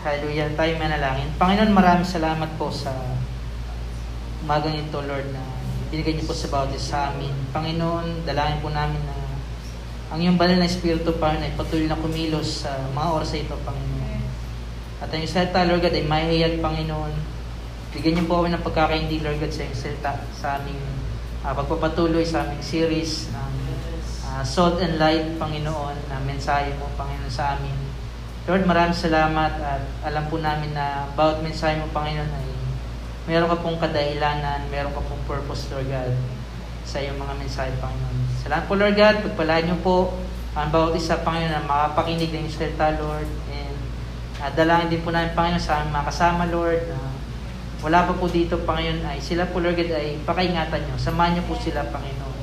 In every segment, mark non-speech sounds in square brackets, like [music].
Hallelujah. Tayo manalangin. Panginoon, maraming salamat po sa umagang ito, Lord, na binigay niyo po sa bawat isa sa amin. Panginoon, dalangin po namin na ang iyong banal na Espiritu, Panginoon, ay patuloy na kumilos sa mga oras ito, Panginoon. At ang iyong salita, Lord God, ay mahihiyag, Panginoon. Bigyan niyo po kami ng pagkakaindi, Lord God, sa iyong salita, sa aming uh, pagpapatuloy sa aming series ng uh, Salt and Light, Panginoon, na mensahe mo, Panginoon, sa amin. Lord, maraming salamat at alam po namin na bawat mensahe mo, Panginoon, ay meron ka pong kadahilanan, meron ka pong purpose, Lord God, sa iyong mga mensahe, Panginoon. Salamat po, Lord God. Pagpalaan niyo po ang bawat isa, Panginoon, na makapakinig ng salita, Lord. And uh, dalangin din po namin, Panginoon, sa aming mga kasama, Lord, na wala pa po dito, Panginoon, ay sila po, Lord God, ay pakaingatan niyo. Samahan niyo po sila, Panginoon.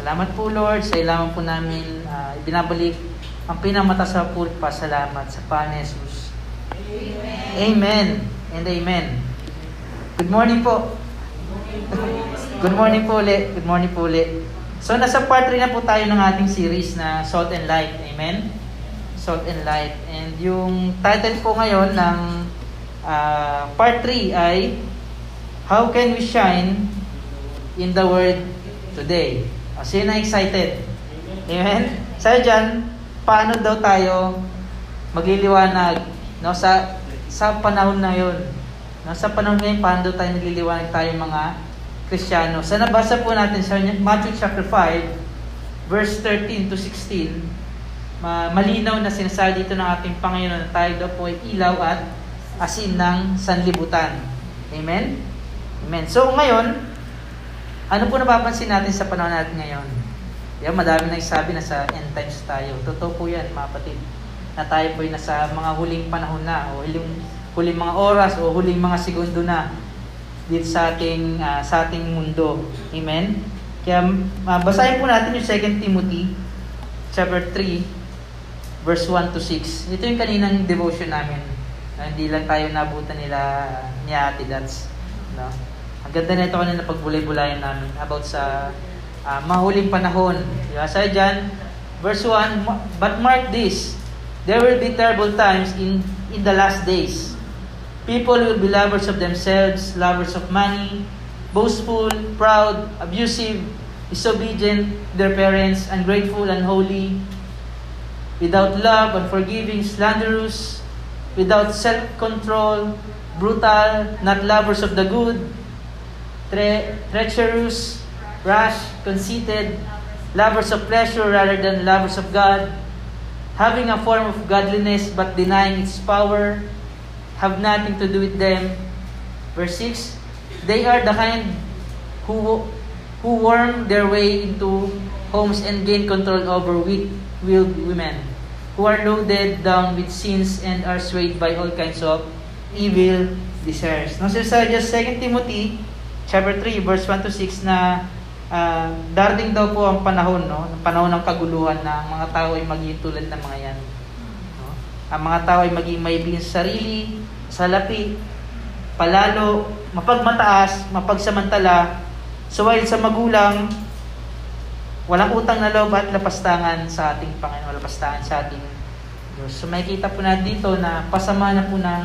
Salamat po, Lord, sa ilaman po namin. Uh, binabalik ang pinamata sa po pasalamat sa Panginoon. Amen. Amen and amen. Good morning po. Good morning po ulit. Good morning po ulit. So, nasa part 3 na po tayo ng ating series na Salt and Light. Amen? Salt and Light. And yung title po ngayon ng uh, part 3 ay How Can We Shine in the World Today? O, sino na excited? Amen? Sabi dyan, paano daw tayo magliliwanag no, sa, sa panahon na yun? No, sa panahon ngayon, paano daw tayo nagliliwanag tayo mga Kristiyano. Sa nabasa po natin sa Matthew chapter 5, verse 13 to 16, malinaw na sinasabi dito ng ating Panginoon na tayo daw po ay ilaw at asin ng sanlibutan. Amen? Amen. So ngayon, ano po napapansin natin sa panahon natin ngayon? Yan, madami nang sabi na sa end times tayo. Totoo po yan, mga kapatid. Na tayo po ay nasa mga huling panahon na, o huling, huling mga oras, o huling mga segundo na dito sa ating uh, sa ating mundo. Amen. Kaya uh, basahin po natin yung 2 Timothy chapter 3 verse 1 to 6. Ito yung kaninang devotion namin. Uh, hindi lang tayo nabutan nila ni Ate Dats. No? Ang ganda na ito kanina pagbulay-bulayan namin about sa uh, mahuling panahon. Diba? Sa dyan, verse 1, But mark this, there will be terrible times in, in the last days. People will be lovers of themselves, lovers of money, boastful, proud, abusive, disobedient to their parents, ungrateful, unholy, without love, unforgiving, slanderous, without self-control, brutal, not lovers of the good, tre- treacherous, rash, conceited, lovers of pleasure rather than lovers of God, having a form of godliness but denying its power, have nothing to do with them. Verse 6, They are the kind who, who worm their way into homes and gain control over weak-willed women, who are loaded down with sins and are swayed by all kinds of evil desires. No, so sa 2 Timothy chapter 3 verse 1 to 6 na uh, darating daw po ang panahon, no? Ang panahon ng kaguluhan na ang mga tao ay magiging tulad ng mga yan. No? Ang mga tao ay magiging maibigin sa sarili, salapi, palalo, mapagmataas, mapagsamantala, suwail sa magulang, walang utang na loob at lapastangan sa ating Panginoon, lapastangan sa ating Diyos. So makikita po na dito na pasama na po ng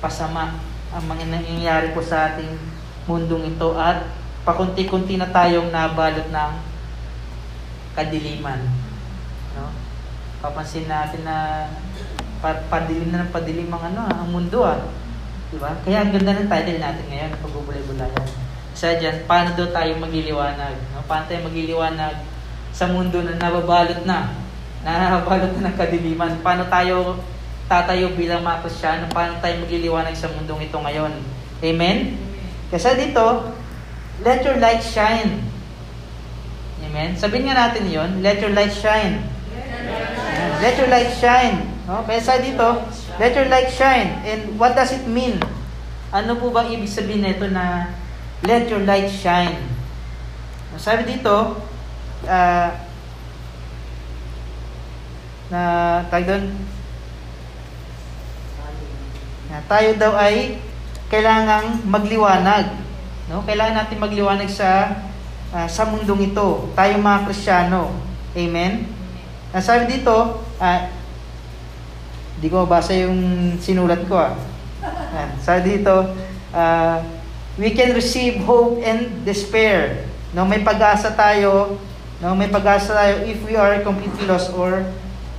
pasama ang mga nangyayari po sa ating mundong ito at pakunti-kunti na tayong nabalot ng kadiliman. No? Papansin natin na padilim na ng padilim ang ano, ang mundo ah. Di ba? Kaya ang ganda ng title natin ngayon, pagbubulay-bulayan. Isa dyan, paano daw tayo magliliwanag? No? Paano tayo magliliwanag sa mundo na nababalot na? Nababalot na ng kadiliman. Paano tayo tatayo bilang mga Kristyano? Paano tayo magliliwanag sa mundong ito ngayon? Amen? Kasi dito, let your light shine. Amen? Sabihin nga natin yon let your light shine. Let your light shine. No? Kaya sa dito, let your light shine. And what does it mean? Ano po bang ibig sabihin nito na let your light shine? Sabi dito, uh, na tayo doon, na tayo daw ay kailangang magliwanag. No? Kailangan natin magliwanag sa uh, sa mundong ito. Tayo mga Kristiyano. Amen? Nasabi dito, uh, ko mabasa yung sinulat ko ah. Yan. Sa dito, uh, we can receive hope and despair. No, may pag-asa tayo, no, may pag-asa tayo if we are completely lost or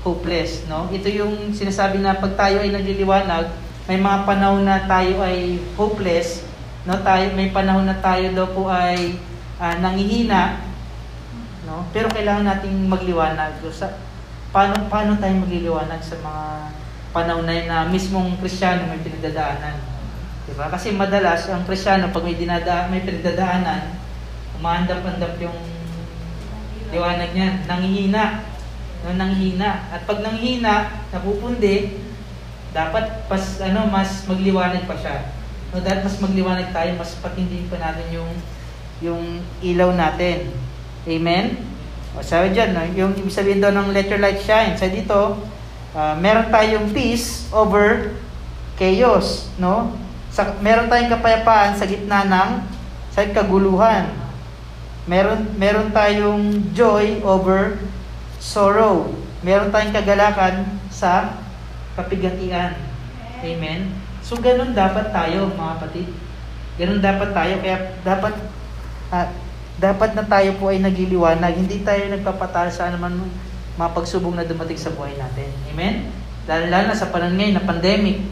hopeless, no? Ito yung sinasabi na pag tayo ay nagliliwanag, may mga panahon na tayo ay hopeless, no? Tayo may panahon na tayo daw po ay uh, nangihina, no? Pero kailangan nating magliwanag. Sa paano paano tayo magliliwanag sa mga panahon na, na mismong Kristiyano may pinagdadaanan. 'Di ba? Kasi madalas ang Kristiyano pag may dinadaan, may pinagdadaanan, umaandap-andap yung liwanag niyan, nangihina. No, nanghina. At pag nanghina, napupundi, dapat pas ano mas magliwanag pa siya. No, dapat mas magliwanag tayo, mas patindihin pa natin yung yung ilaw natin. Amen? O sabi dyan, no, yung ibig sabihin daw ng let your light shine. Sa dito, uh, meron tayong peace over chaos. No? Sa, meron tayong kapayapaan sa gitna ng sa kaguluhan. Meron, meron tayong joy over sorrow. Meron tayong kagalakan sa kapigatian. Amen? So, ganun dapat tayo, mga kapatid. Ganun dapat tayo. Kaya dapat uh, dapat na tayo po ay nagliliwanag. Hindi tayo nagpapatalo sa anuman mga pagsubok na dumating sa buhay natin. Amen? Dahil lalo na sa panahon ngayon na pandemic.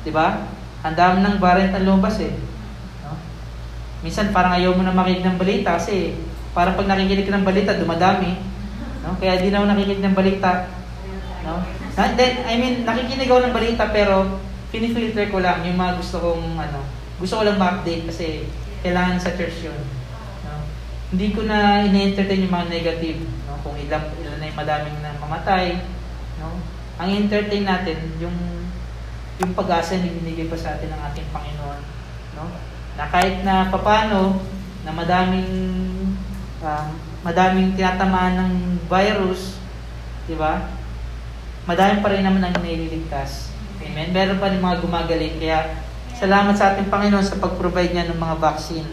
Di ba? Ang dami ng variant ang lumabas eh. No? Minsan parang ayaw mo na makinig ng balita kasi parang pag nakikinig ng balita, dumadami. No? Kaya di na ako nakikinig ng balita. No? Na, I mean, nakikinig ako ng balita pero pinifilter ko lang yung mga gusto kong ano, gusto ko lang ma-update kasi kailangan sa church yun. Hindi ko na ine-entertain yung mga negative, no? Kung ilan ilan na yung madaming na mamatay, no? Ang entertain natin yung yung pag-asa na binigay pa sa atin ng ating Panginoon, no? Na kahit na papano na madaming uh, madaming tinatamaan ng virus, di ba? Madami pa rin naman ang nililigtas. Amen. Meron pa rin mga gumagaling. Kaya, salamat sa ating Panginoon sa pag-provide niya ng mga vaccine.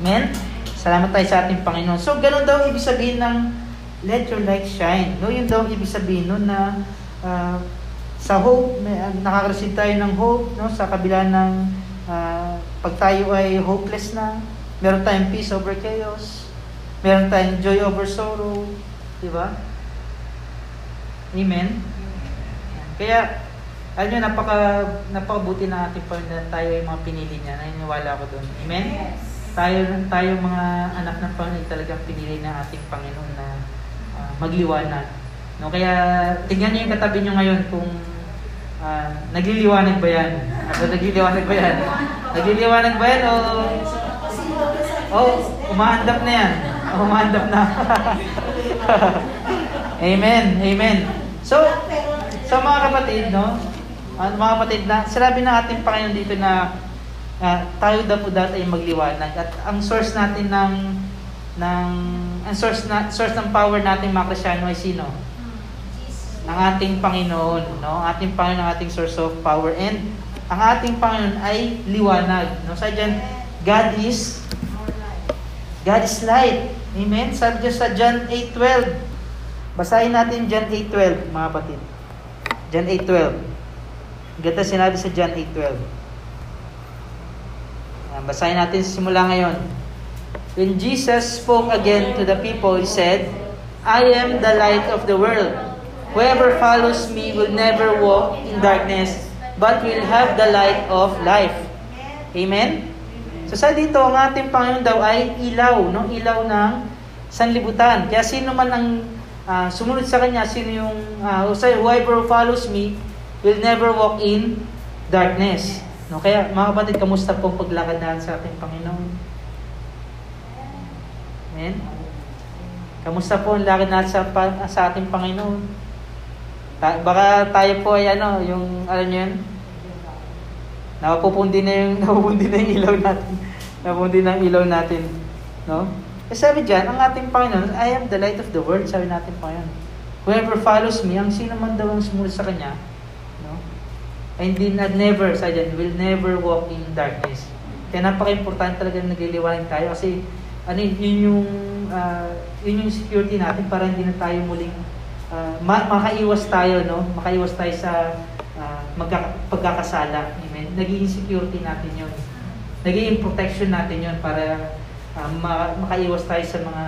Amen? Salamat tayo sa ating Panginoon. So, ganun daw ibig sabihin ng let your light shine. No, yun daw ibig sabihin no, na uh, sa hope, may, uh, nakaka-receive tayo ng hope no, sa kabila ng uh, pag tayo ay hopeless na, meron tayong peace over chaos, meron tayong joy over sorrow, di ba? Amen? Kaya, alam nyo, napaka, napakabuti na ating Panginoon tayo ay mga pinili niya. Naniniwala ako doon. Amen? Yes tayo, tayo mga anak ng Panginoon talagang pinili ng ating Panginoon na uh, magliwanag. No, kaya tingnan niyo yung katabi niyo ngayon kung uh, nagliliwanag ba yan? Ako nagliliwanag ba yan? Nagliliwanag ba yan o oh, umaandap na yan. Umaandap na. [laughs] Amen. Amen. So, sa so mga kapatid, no? Uh, mga kapatid na, sinabi ng ating Panginoon dito na uh, tayo daw po dati ay magliwanag at ang source natin ng ng ang source na source ng power natin mga Kristyano ay sino? Ang ating Panginoon, no? Ang ating Panginoon ang ating source of power and ang ating Panginoon ay liwanag, no? Sa diyan God is God is light. Amen. Sabi diyan sa John 8:12. Basahin natin John 8:12, mga kapatid. John 8:12. Ganda sinabi sa John 8:12. Basahin natin simula ngayon. When Jesus spoke again to the people, He said, I am the light of the world. Whoever follows me will never walk in darkness, but will have the light of life. Amen? So sa dito, ang ating Panginoon daw ay ilaw, no? ilaw ng sanlibutan. Kaya sino man ang uh, sumunod sa Kanya, sino yung, uh, whoever follows me will never walk in darkness. No, kaya mga kapatid, kamusta po paglakad natin sa ating Panginoon? Amen? Kamusta po ang lakad natin sa, sa ating Panginoon? Ta- baka tayo po ay ano, yung, alam niyo yun? Napupundi na yung, [laughs] napupundi na yung ilaw natin. napupundi na yung ilaw natin. No? Eh sabi dyan, ang ating Panginoon, I am the light of the world, sabi natin Panginoon. Whoever follows me, ang sino man daw ang sumunod sa Kanya, and did not never, sa dyan, will never walk in darkness. Kaya napaka-importante talaga na nagliliwanag tayo kasi ano yun yung uh, yun yung security natin para hindi na tayo muling uh, ma- makaiwas tayo, no? Makaiwas tayo sa uh, magka- pagkakasala. Amen. Naging security natin yon Naging protection natin yon para uh, ma- makaiwas tayo sa mga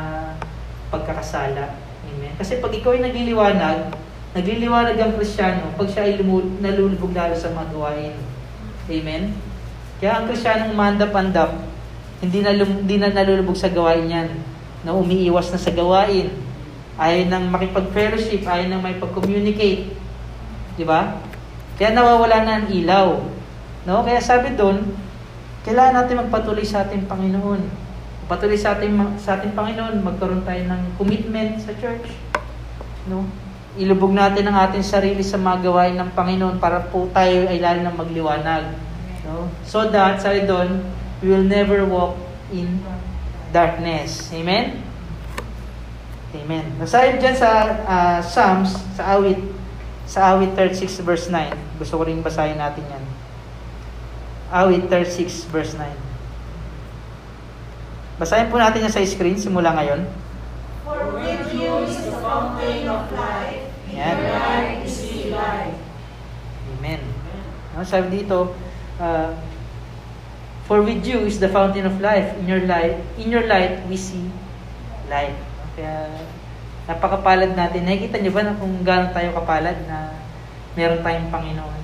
pagkakasala. Amen. Kasi pag ikaw ay nagliliwanag, nagliliwanag ang Kristiyano pag siya ay nalulubog lalo sa mga gawain. Amen. Kaya ang Kristiyano mandap-andap, hindi na, hindi na nalulubog sa gawain yan, na umiiwas na sa gawain, ayaw nang makipag-fellowship, ayaw nang may pag-communicate. Di ba? Kaya nawawala na ang ilaw. No? Kaya sabi doon, kailangan natin magpatuloy sa ating Panginoon. Patuloy sa ating, sa ating Panginoon, magkaroon tayo ng commitment sa church. No? Ilubog natin ang ating sarili sa mga gawain ng Panginoon para po tayo ay lalo na magliwanag. No? So that, sabi doon, we will never walk in darkness. Amen? Amen. Nasabi dyan sa uh, Psalms, sa awit, sa awit 36 verse 9. Gusto ko rin basahin natin yan. Awit 36 verse 9. Basahin po natin yan sa screen simula ngayon. For with you is the fountain of life. Yan. Your life is the life. Amen. No, sabi dito, uh, For with you is the fountain of life. In your light, in your light we see light. Kaya napakapalad natin. Nakikita niyo ba na kung gaano tayo kapalad na meron tayong Panginoon?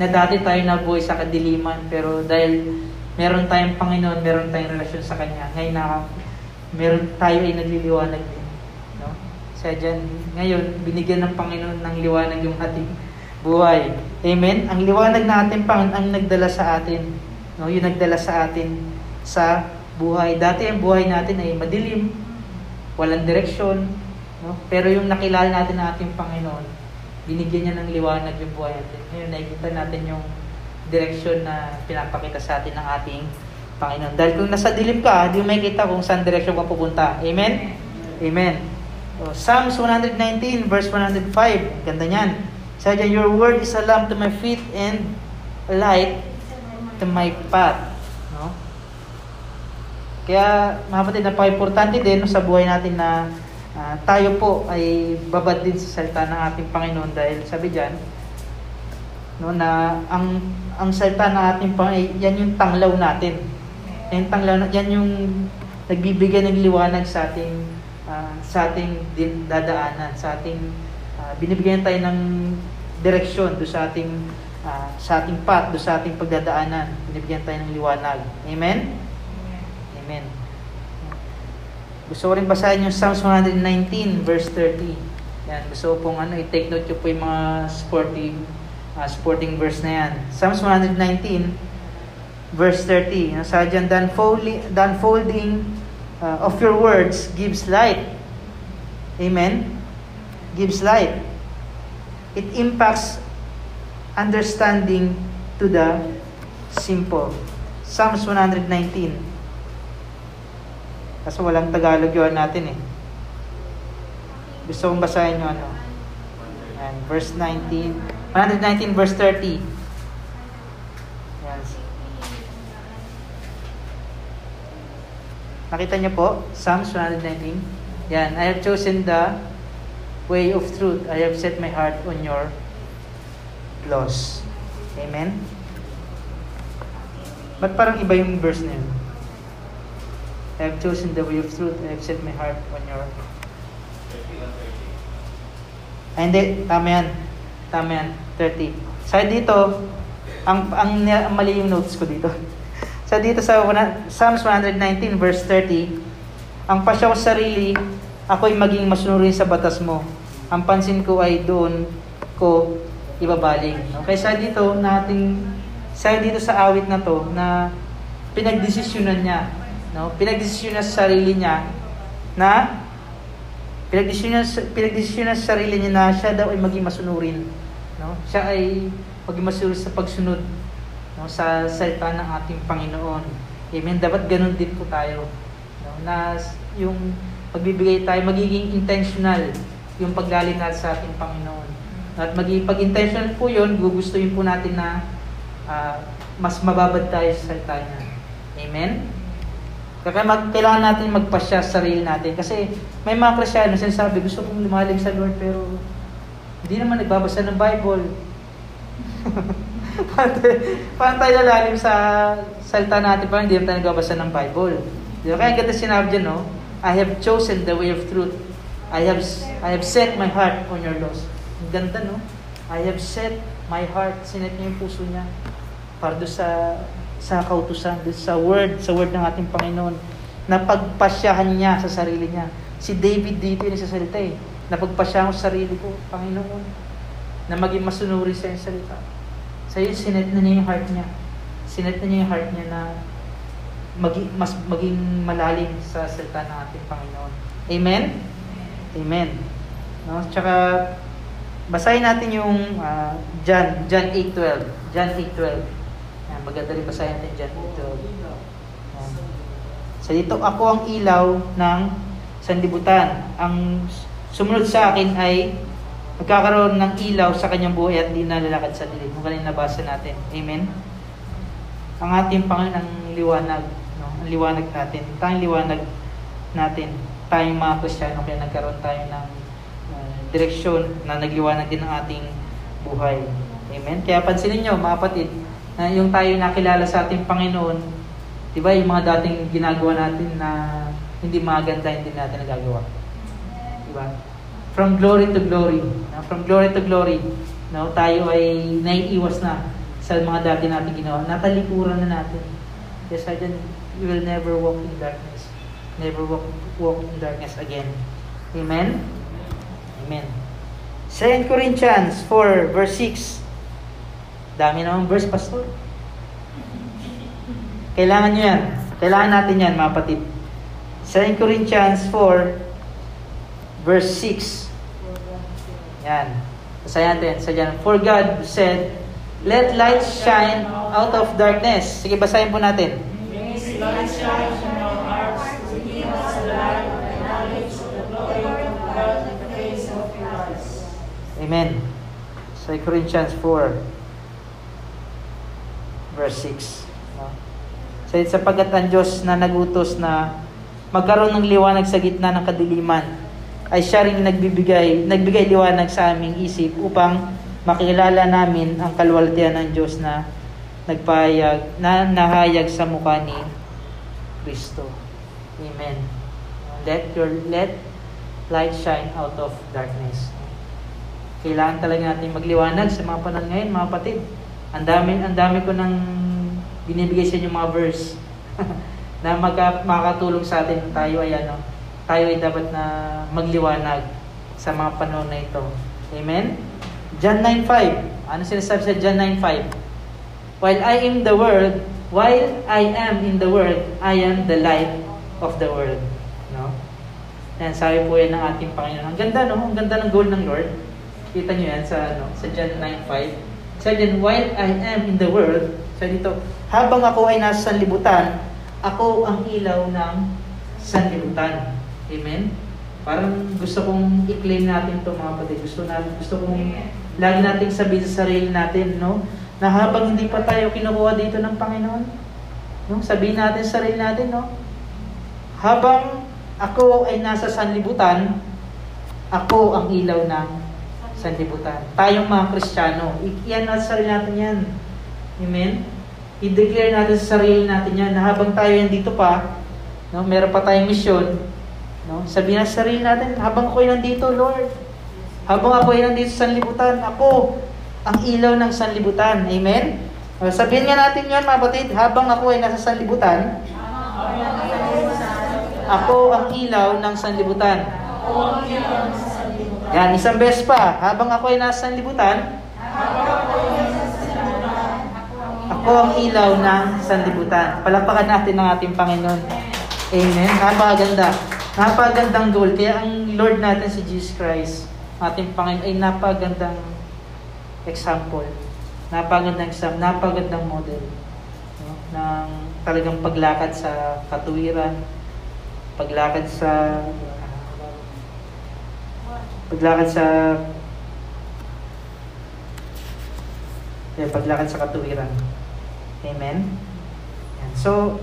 Na dati tayo nabuhay sa kadiliman, pero dahil meron tayong Panginoon, meron tayong relasyon sa Kanya, ngayon na meron tayo ay nagliliwanag din. Kaya dyan, ngayon, binigyan ng Panginoon ng liwanag yung ating buhay. Amen? Ang liwanag na ating Panginoon ang nagdala sa atin No, yung nagdala sa atin sa buhay. Dati ang buhay natin ay madilim, walang direksyon, no? Pero yung nakilala natin ng ating Panginoon, binigyan niya ng liwanag yung buhay natin. Ngayon nakikita natin yung direksyon na pinapakita sa atin ng ating Panginoon. Dahil kung nasa dilim ka, hindi mo makikita kung saan direksyon ka pupunta. Amen? Amen. So, Psalms 119 verse 105. Ganda niyan. Sabi Your word is a lamp to my feet and a light to my path. No? Kaya, mga kapatid, napaka-importante din sa buhay natin na uh, tayo po ay babad din sa salita ng ating Panginoon dahil sabi diyan no, na ang ang salita ng ating Panginoon, yan yung tanglaw natin. Yan tanglaw, yan yung nagbibigay ng liwanag sa ating uh, sa ating din, dadaanan, sa ating uh, binibigyan tayo ng direksyon do sa ating uh, sa ating path, do sa ating pagdadaanan. Binibigyan tayo ng liwanag. Amen? Amen. Gusto ko rin basahin yung Psalms 119 verse 30. Yan, gusto ko pong ano, i-take note ko po yung mga sporting, uh, sporting verse na yan. Psalms 119 verse 30. Ang sa dyan, the unfolding, the unfolding uh, of your words gives light. Amen? Gives light. It impacts understanding to the simple. Psalms 119. Kaso walang Tagalog yun natin eh. Gusto kong basahin nyo ano. And verse 19. 119 verse 30. Nakita niyo po? Psalms 119. Yan. I have chosen the way of truth. I have set my heart on your laws. Amen? Ba't parang iba yung verse na yun? I have chosen the way of truth. I have set my heart on your... Ay, hindi. Tama yan. Tama yan. 30. Sa dito, ang, ang, ang mali yung notes ko dito. Sa dito sa Psalms 119 verse 30, ang pasya ko sarili, ako'y maging masunurin sa batas mo. Ang pansin ko ay doon ko ibabaling. Okay, sa dito nating sa dito sa awit na to na pinagdesisyonan niya, no? Pinagdesisyonan sa sarili niya na pinagdesisyonan pinagdesisyonan sa sarili niya na siya daw ay maging masunurin, no? Siya ay maging masunurin sa pagsunod no sa salita ng ating Panginoon. Amen. Dapat ganun din po tayo. No? Na yung pagbibigay tayo magiging intentional yung paggaling natin sa ating Panginoon. At maging pag-intentional po yun, gugustuhin po natin na uh, mas mababad tayo sa salita niya. Amen? Kaya mag, kailangan natin magpasya sa sarili natin. Kasi may mga krisyano sinasabi, gusto kong lumalim sa Lord pero Hindi naman nagbabasa ng Bible. [laughs] Paano tayo lalalim sa salita natin pa, hindi naman tayo nagbabasa ng Bible. Di ba? Kaya ganda sinabi dyan, no? I have chosen the way of truth. I have I have set my heart on your laws. Ang ganda, no? I have set my heart. Sinet niya yung puso niya para doon sa sa kautusan, sa word, sa word ng ating Panginoon. Napagpasyahan niya sa sarili niya. Si David dito yung nagsasalita eh. Napagpasyahan ko sa sarili ko, Panginoon, na maging masunuri sa iyong salita. Sa iyo, sinet na niya yung heart niya. Sinet na niya yung heart niya na maging, mas maging malalim sa salita ng ating Panginoon. Amen? Amen. No? Tsaka, basahin natin yung uh, John, John 8.12. John 8.12. Yan, maganda rin basahin natin John 8.12. Yan. So dito, ako ang ilaw ng sanlibutan. Ang sumunod sa akin ay magkakaroon ng ilaw sa kanyang buhay at hindi nalalakad sa dilim. Kung kanina nabasa natin. Amen? Ang ating Panginoon ang liwanag. No? Ang liwanag natin. Tayong liwanag natin. Tayong mga Kristiyano kaya nagkaroon tayo ng uh, direksyon na nagliwanag din ng ating buhay. Amen? Kaya pansinin nyo, mga kapatid, na yung tayo nakilala sa ating Panginoon, di ba yung mga dating ginagawa natin na hindi maganda, hindi natin nagagawa. Di ba? From glory to glory. No? From glory to glory. No? Tayo ay naiiwas na sa mga dati natin ginawa. Natalikuran na natin. Yes, I then you will never walk in darkness. Never walk, walk in darkness again. Amen? Amen. 2 Corinthians 4 verse 6. Dami namang verse, Pastor. Kailangan nyo yan. Kailangan natin yan, mga patid. 2 Corinthians 4 verse 6. Yan. Basayan natin. Sa dyan. For God said, Let light shine out of darkness. Sige, basahin po natin. May light shine in our hearts to give us the light of the knowledge of the glory of God in the face of Christ. Amen. 2 Corinthians 4 verse 6. No? So, sapagkat ang Diyos na nagutos na magkaroon ng liwanag sa gitna ng kadiliman, ay siya rin nagbibigay, nagbigay liwanag sa aming isip upang makilala namin ang kalwaltian ng Diyos na nagpahayag, na nahayag sa mukha ni Kristo. Amen. Let your let light shine out of darkness. Kailangan talaga natin magliwanag sa mga panahon ngayon, mga patid. Ang dami, ang dami ko nang binibigay sa inyo mga verse [laughs] na magka, makakatulong sa atin tayo ay ano, tayo ay dapat na magliwanag sa mga panahon na ito. Amen? John 9.5. Ano sinasabi sa John 9.5? While I am the world, while I am in the world, I am the light of the world. No? Yan, sabi po yan ng ating Panginoon. Ang ganda, no? Ang ganda ng goal ng Lord. Kita nyo yan sa, ano, sa John 9.5. Sabi din, while I am in the world, sabi dito, habang ako ay nasa sanlibutan, ako ang ilaw ng sanlibutan. Amen? Parang gusto kong i-claim natin to mga kapatid. Gusto, na, gusto kong lagi nating sabihin sa sarili natin, no? Na habang hindi pa tayo kinukuha dito ng Panginoon, no? Sabihin natin sa sarili natin, no? Habang ako ay nasa sanlibutan, ako ang ilaw ng sanlibutan. Tayong mga Kristiyano, iyan natin sa sarili natin yan. Amen? I-declare natin sa sarili natin yan na habang tayo nandito pa, no, meron pa tayong misyon, no, sabihin sa sarili natin, habang ako'y nandito, Lord, habang ako'y nandito sa sanlibutan, ako ang ilaw ng sanlibutan. Amen? Sabihin nga natin yan, mga batid, habang ako ay nasa sanlibutan, ako ang ilaw ng sanlibutan. Yan, isang beses pa. Habang ako ay nasa sanlibutan, ako ang ilaw ng sanlibutan. Palakpakan natin ng ating Panginoon. Amen. Napakaganda. Napakagandang goal. Kaya ang Lord natin si Jesus Christ, ating Panginoon, ay napakagandang example. Napakagandang example. Napakagandang model. No? Ng talagang paglakad sa katuwiran, paglakad sa paglakad sa yeah, paglakad sa katuwiran. Amen? Yan. So,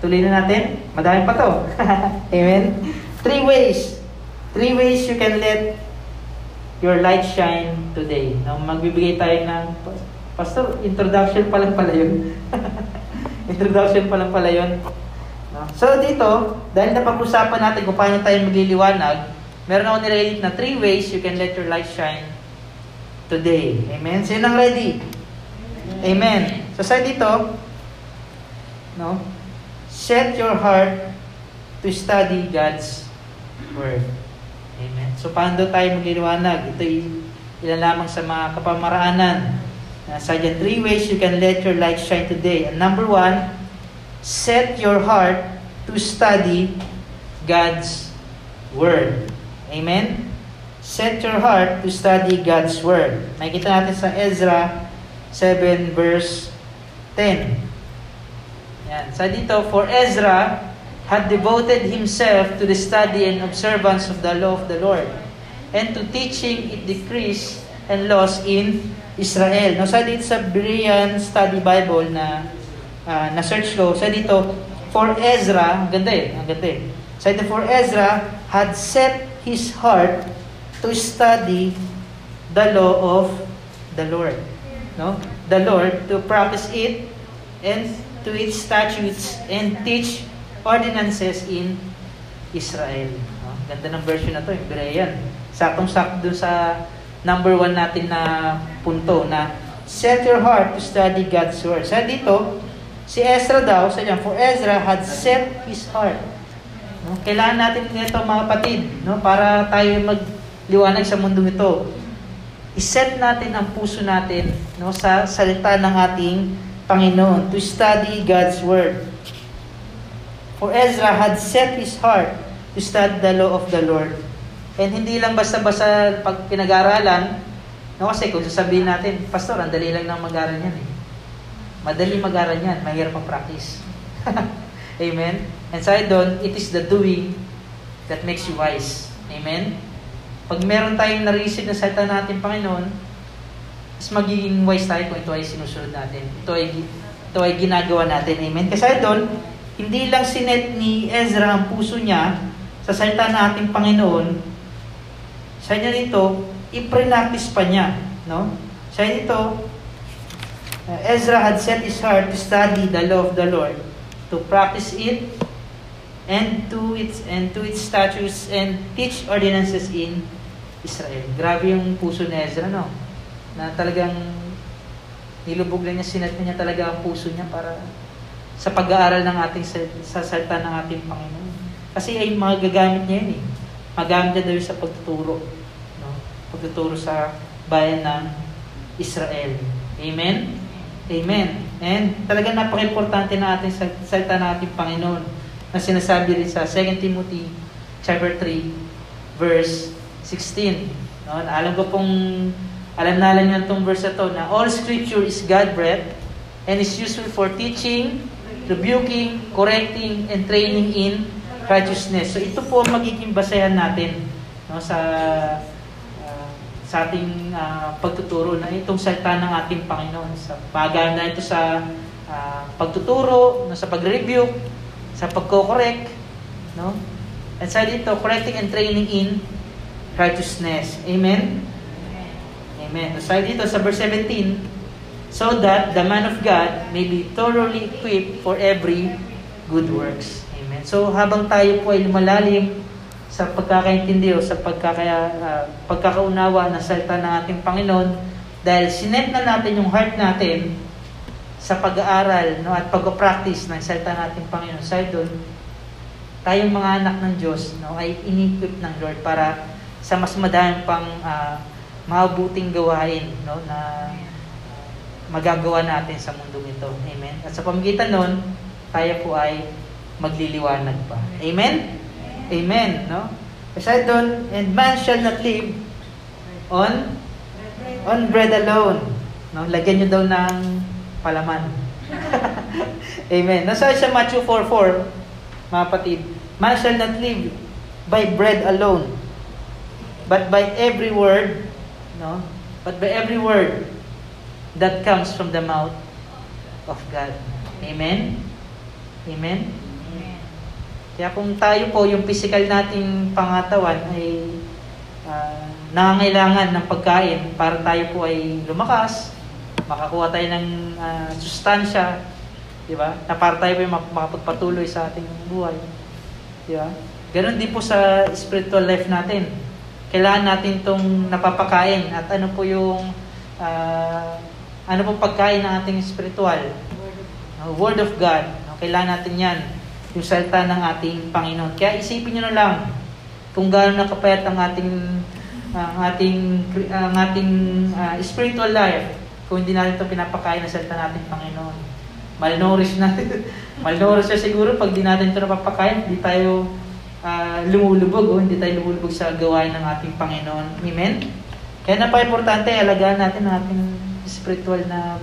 tuloy na natin. Madami pa to. [laughs] Amen? Three ways. Three ways you can let your light shine today. No, magbibigay tayo ng Pastor, introduction pa lang pala yun. [laughs] introduction pa lang pala yun. So dito, dahil napag-usapan natin kung paano tayo magliliwanag, meron ako nirelate na three ways you can let your light shine today. Amen? Sino ang ready? Amen. So sa dito, no? Set your heart to study God's Word. Amen. So paano tayo magliliwanag? Ito ilan lamang sa mga kapamaraanan. Nasa dyan, three ways you can let your light shine today. And number one, set your heart to study God's Word. Amen? Set your heart to study God's Word. Makikita natin sa Ezra 7 verse 10. Yan. Sa dito, for Ezra had devoted himself to the study and observance of the law of the Lord, and to teaching it decrees and laws in Israel. No, sa dito sa Berean Study Bible na uh, na search ko, sa dito for Ezra, ang ganda eh, ang ganda eh. Sa dito for Ezra had set his heart to study the law of the Lord. No? The Lord to practice it and to its statutes and teach ordinances in Israel. No? Ganda ng version na to, yung Berean. Saktong-sakto sa number one natin na punto na set your heart to study God's Word. Sa dito, si Ezra daw, sa for Ezra had set his heart. No? Kailangan natin nito mga kapatid, no? para tayo magliwanag sa mundo ito. I-set natin ang puso natin no? sa salita ng ating Panginoon to study God's Word. For Ezra had set his heart to study the law of the Lord And hindi lang basta-basta pag pinag-aralan, no, kasi kung sasabihin natin, Pastor, ang dali lang ng mag-aral yan eh. Madali mag-aral yan, mahirap ang practice. [laughs] Amen? And sa doon, it is the doing that makes you wise. Amen? Pag meron tayong narisip na salita natin, Panginoon, mas magiging wise tayo kung ito ay sinusunod natin. Ito ay, ito ay ginagawa natin. Amen? Kasi doon, hindi lang sinet ni Ezra ang puso niya sa salita nating Panginoon, sa inyo nito, i-practice pa niya. No? Sa nito, uh, Ezra had set his heart to study the law of the Lord, to practice it, and to its and to its statutes and teach ordinances in Israel. Grabe yung puso ni Ezra, no? Na talagang nilubog lang niya, sinat niya talaga ang puso niya para sa pag-aaral ng ating sa salita ng ating Panginoon. Kasi ay mga gagamit niya yun eh. Magamit niya sa pagtuturo. No? Pagtuturo sa bayan ng Israel. Amen? Amen. And talaga napaka-importante na ating salita ng ating Panginoon na sinasabi rin sa 2 Timothy chapter 3 verse 16. No? Alam ko pong alam na alam niyo itong verse na to na all scripture is God-breathed and is useful for teaching, rebuking, correcting, and training in righteousness. So ito po ang magiging basehan natin no, sa uh, sa ating uh, pagtuturo na itong salita ng ating Panginoon. Sa pagana ito sa uh, pagtuturo, no, sa pag-review, sa pagko-correct, no? At sa dito, correcting and training in righteousness. Amen? Amen. Sa dito, sa verse 17, so that the man of God may be thoroughly equipped for every good works. So habang tayo po ay lumalalim sa pagkakaintindi o sa pagkaka, uh, pagkakaunawa ng salita ng ating Panginoon, dahil sinet na natin yung heart natin sa pag-aaral no, at pag-practice ng salita ng ating Panginoon, sa doon, tayong mga anak ng Diyos no, ay in-equip ng Lord para sa mas madaming pang uh, mabuting gawain no, na magagawa natin sa mundong ito. Amen? At sa pamagitan nun, tayo po ay magliliwanag pa. Amen? Amen, no? Kasi doon, and man shall not live on on bread alone. No? Lagyan nyo daw ng palaman. [laughs] Amen. Nasa sa Matthew 4.4, mga patid, man shall not live by bread alone, but by every word, no? But by every word that comes from the mouth of God. Amen? Amen? Kaya kung tayo po, yung physical nating pangatawan ay uh, nangangailangan ng pagkain para tayo po ay lumakas, makakuha tayo ng uh, sustansya, di ba? Na para tayo ay makapagpatuloy sa ating buhay. Di ba? Ganon din po sa spiritual life natin. Kailangan natin itong napapakain at ano po yung uh, ano po pagkain ng ating spiritual? Uh, Word of God. No? Kailangan natin yan. Yung salita ng ating Panginoon. Kaya isipin nyo na lang kung gaano nakapayat ang ating ang ating ang ating uh, spiritual life kung hindi natin ito pinapakain ng salita natin Panginoon. Malnourished na. [laughs] Malnourished na siguro pag di natin ito napapakain, hindi tayo uh, lumulubog, oh, hindi tayo lumulubog sa gawain ng ating Panginoon. Amen? Kaya napaka-importante, alagaan natin ang ating spiritual na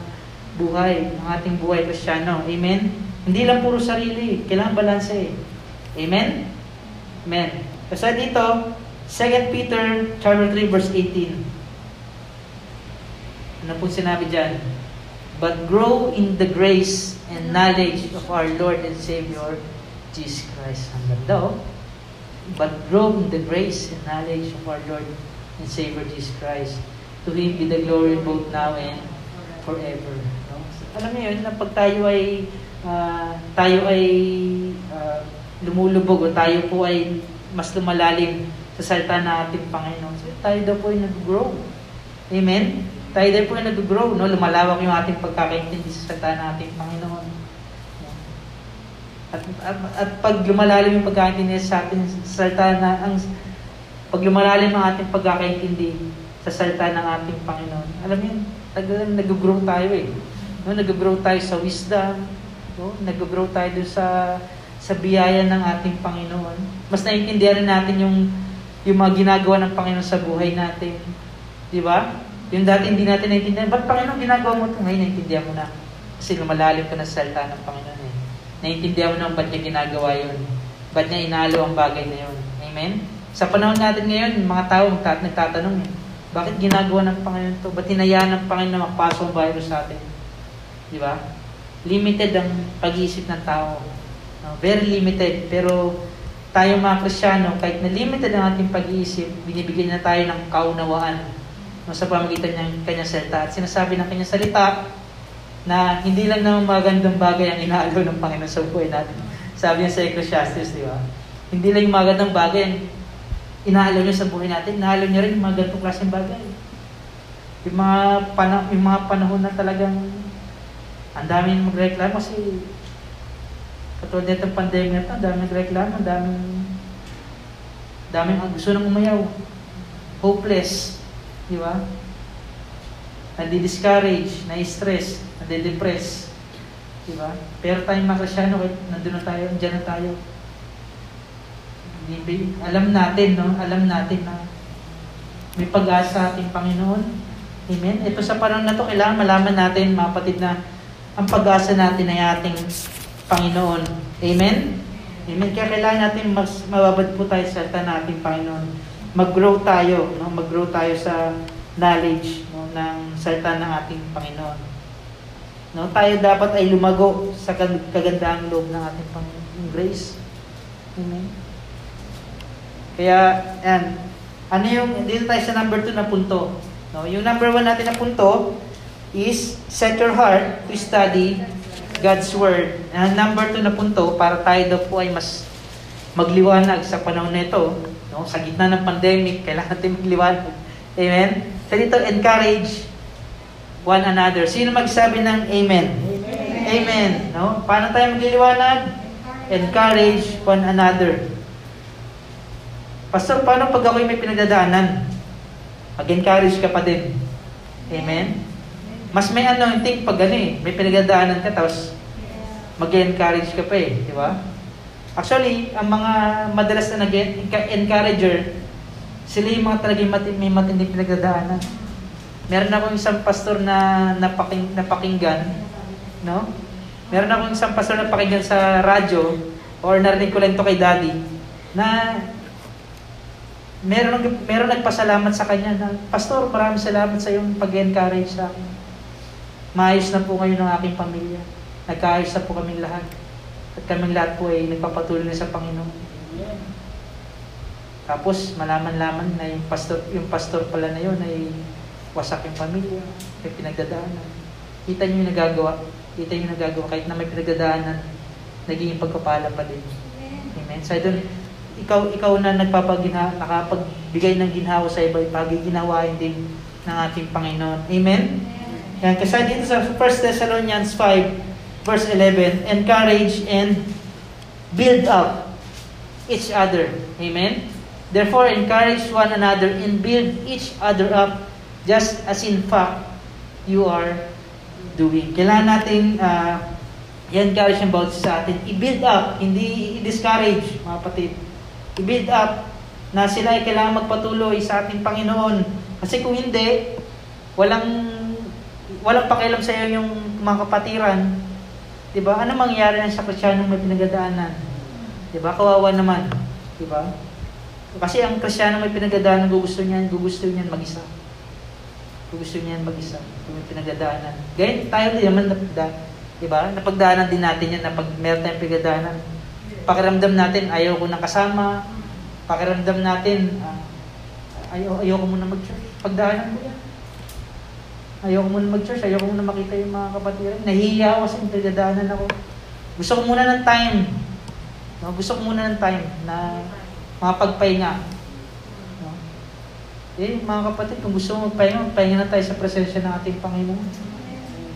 buhay, ang ating buhay kristyano. Amen? Hindi lang puro sarili, kailangan balanse eh. Amen? Amen. Kasi dito, 2 Peter chapter 3 verse 18. Ano po sinabi diyan? But grow in the grace and knowledge of our Lord and Savior Jesus Christ. Ang ganda oh. But grow in the grace and knowledge of our Lord and Savior Jesus Christ. To Him be the glory both now and forever. No? Alam niyo yun, na pag tayo ay uh, tayo ay uh, lumulubog o tayo po ay mas lumalalim sa salita ng ating Panginoon. So, tayo daw po ay nag-grow. Amen? Tayo daw po ay nag-grow. No? Lumalawak yung ating pagkakaintindi sa salita ng ating Panginoon. At, at, at pag lumalalim yung pagkakaintindi sa ating salita na ang pag lumalalim ang ating pagkakaintindi sa salita ng ating Panginoon, alam yun, talagang nag-grow tayo eh. No, nag-grow tayo sa wisdom, no? nag-grow tayo dun sa sa biyaya ng ating Panginoon. Mas naiintindihan natin yung yung mga ginagawa ng Panginoon sa buhay natin. Di ba? Yung dati hindi natin naiintindihan, ba't Panginoon ginagawa mo ito? Ngayon naiintindihan mo na. Kasi lumalalim ka na sa salita ng Panginoon. Naiintindihan mo na ba't niya ginagawa yun. Ba't niya inalo ang bagay na yun. Amen? Sa panahon natin ngayon, mga tao nagtatanong eh, bakit ginagawa ng Panginoon to? Ba't hinayaan ng Panginoon na makapasok ang virus sa atin? Di ba? Limited ang pag-iisip ng tao. Very limited. Pero tayo mga Krisyano, kahit na limited ang ating pag-iisip, binibigyan na tayo ng kaunawaan no, sa pamagitan ng kanyang salita. At sinasabi ng kanyang salita na hindi lang naman magandang bagay ang inaalaw ng Panginoon sa buhay natin. Sabi niya sa Ecclesiastes, di ba? Hindi lang yung magandang bagay ang inaalaw niya sa buhay natin, inaalaw niya rin yung mga ganitong klaseng bagay. Yung mga, pana- yung mga panahon na talagang ang daming magreklamo kasi katulad nitong pandemic na ito, ang daming nagreklamo, ang daming daming gusto nang umayaw. Hopeless. Di ba? Nadi-discourage, na-stress, nadi-depress. Di ba? Pero tayong mga Krisyano, nandun na tayo, andyan na tayo. Alam natin, no? Alam natin na may pag-asa ating Panginoon. Amen? Ito sa panahon na to, kailangan malaman natin, mga kapatid, na ang pag-asa natin ay ating Panginoon. Amen? Amen. Kaya kailangan natin mas mababad po tayo sa salita ng ating Panginoon. Mag-grow tayo, no? Mag-grow tayo sa knowledge no? ng salita ng ating Panginoon. No? Tayo dapat ay lumago sa kagandahang loob ng ating Panginoon. Grace. Amen. Kaya, yan. Ano yung, dito tayo sa number 2 na punto. No? Yung number 1 natin na punto is set your heart to study God's Word. And number 2 na punto, para tayo daw po ay mas magliwanag sa panahon na ito. No? Sa gitna ng pandemic, kailangan natin magliwanag. Amen? So dito, encourage one another. Sino magsabi ng amen? Amen. amen. No? Paano tayo magliliwanag? Encourage one another. Pastor, paano pag ako'y may pinagdadaanan? Mag-encourage ka pa din. Amen? Mas may anointing pag ano eh, may pinagdadaanan ka tapos mag-encourage ka pa eh, di ba? Actually, ang mga madalas na nag-encourager, sila yung mga talagang may matinding pinagdadaanan. Meron akong isang pastor na napaking, napakinggan, no? Meron akong isang pastor na pakinggan sa radyo, or narinig ko lang to kay daddy, na meron, meron nagpasalamat sa kanya na, Pastor, maraming salamat sa iyong pag-encourage sa akin. Maayos na po ngayon ang aking pamilya. Nagkaayos na po kaming lahat. At kaming lahat po ay nagpapatuloy na sa Panginoon. Tapos malaman-laman na yung pastor, yung pastor pala na yun ay wasak yung pamilya, may pinagdadaanan. Kita niyo yung nagagawa. Kita niyo yung nagagawa. Kahit na may pinagdadaanan, naging pagkapala pa din. Amen. So doon, ikaw, ikaw na nagpapagina, nakapagbigay ng ginhawa sa iba, pagiginawain din ng ating Panginoon. Amen? Yan, kasi dito sa 1 Thessalonians 5, verse 11, encourage and build up each other. Amen? Therefore, encourage one another and build each other up just as in fact you are doing. Kailangan natin uh, i-encourage ang bawat sa atin. I-build up, hindi i-discourage, mga kapatid. I-build up na sila ay kailangan magpatuloy sa ating Panginoon. Kasi kung hindi, walang walang pakialam sa iyo yung mga kapatiran. 'Di ba? Ano mangyayari ng sa Kristiyanong may pinagdadaanan? 'Di ba? Kawawa naman, 'di ba? Kasi ang Kristiyano may pinagdadaanan, gusto niyan, gusto niyan mag-isa. Gusto niyan mag-isa kung may pinagdadaanan. Ganyan tayo din naman napagdaanan. Diba? Napagdaanan din natin yan na pag meron tayong pinagdaanan. Pakiramdam natin, ayaw ko nang kasama. Pakiramdam natin, uh, ayaw, ayaw ko muna mag-church. Pagdaanan ko yan. Ayaw ko muna mag-church, ayaw ko muna makita yung mga kapatiran. Nahihiya ako sa pinagdaanan ako. Gusto ko muna ng time. No? Gusto ko muna ng time na mapagpahinga. Eh, mga kapatid, kung gusto mo magpahinga, magpahinga na tayo sa presensya ng ating Panginoon.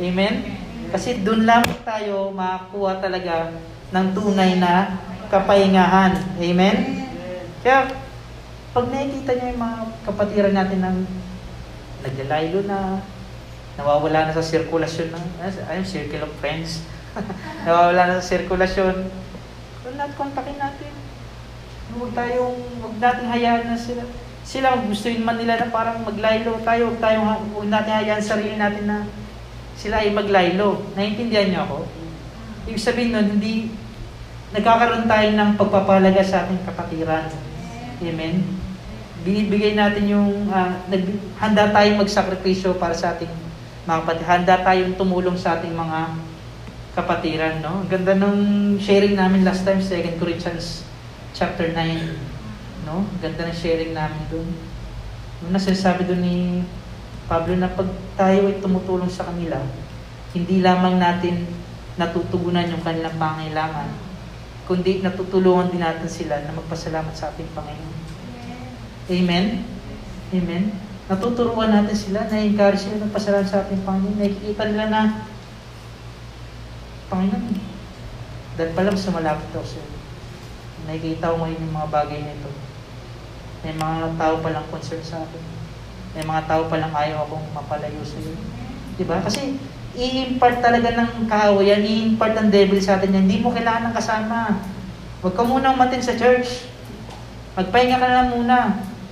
Amen? Kasi doon lamang tayo makakuha talaga ng tunay na kapahingahan. Amen? Kaya, pag nakikita niyo yung mga kapatiran natin ng naglalaylo na, nawawala na sa sirkulasyon ng, ayun, circle of friends, [laughs] nawawala na sa sirkulasyon, huwag natin kontakin natin. Huwag tayong, huwag natin hayaan na sila. Sila, gusto yun man nila na parang maglaylo tayo, huwag tayong, huwag natin hayaan sarili natin na sila ay maglaylo. Naiintindihan niyo ako? Ibig sabihin nun, hindi nagkakaroon tayo ng pagpapalaga sa ating kapatiran. Amen? Binibigay natin yung, uh, nag, handa tayong magsakripisyo para sa ating mga kapatiran. Handa tayong tumulong sa ating mga kapatiran. No? Ang ganda ng sharing namin last time, 2 Corinthians chapter 9. No? Ganda ng sharing namin doon. Nung nasasabi doon ni Pablo na pag tayo ay tumutulong sa kanila, hindi lamang natin natutugunan yung kanilang pangailangan, kundi natutulungan din natin sila na magpasalamat sa ating Panginoon. Amen? Amen? Natuturuan natin sila, na-encourage sila ng pasalamat sa ating Panginoon. Nakikita nila na, Panginoon, dahil pala mas malapit ako sa iyo. Nakikita ko ngayon yung mga bagay na ito. May mga tao palang concern sa akin. May mga tao palang ayaw akong mapalayo sa iyo. Diba? Kasi i-impart talaga ng kaawayan, i-impart ng devil sa atin yan. Hindi mo kailangan ng kasama. Huwag ka munang matin sa church. Magpahinga ka na lang muna.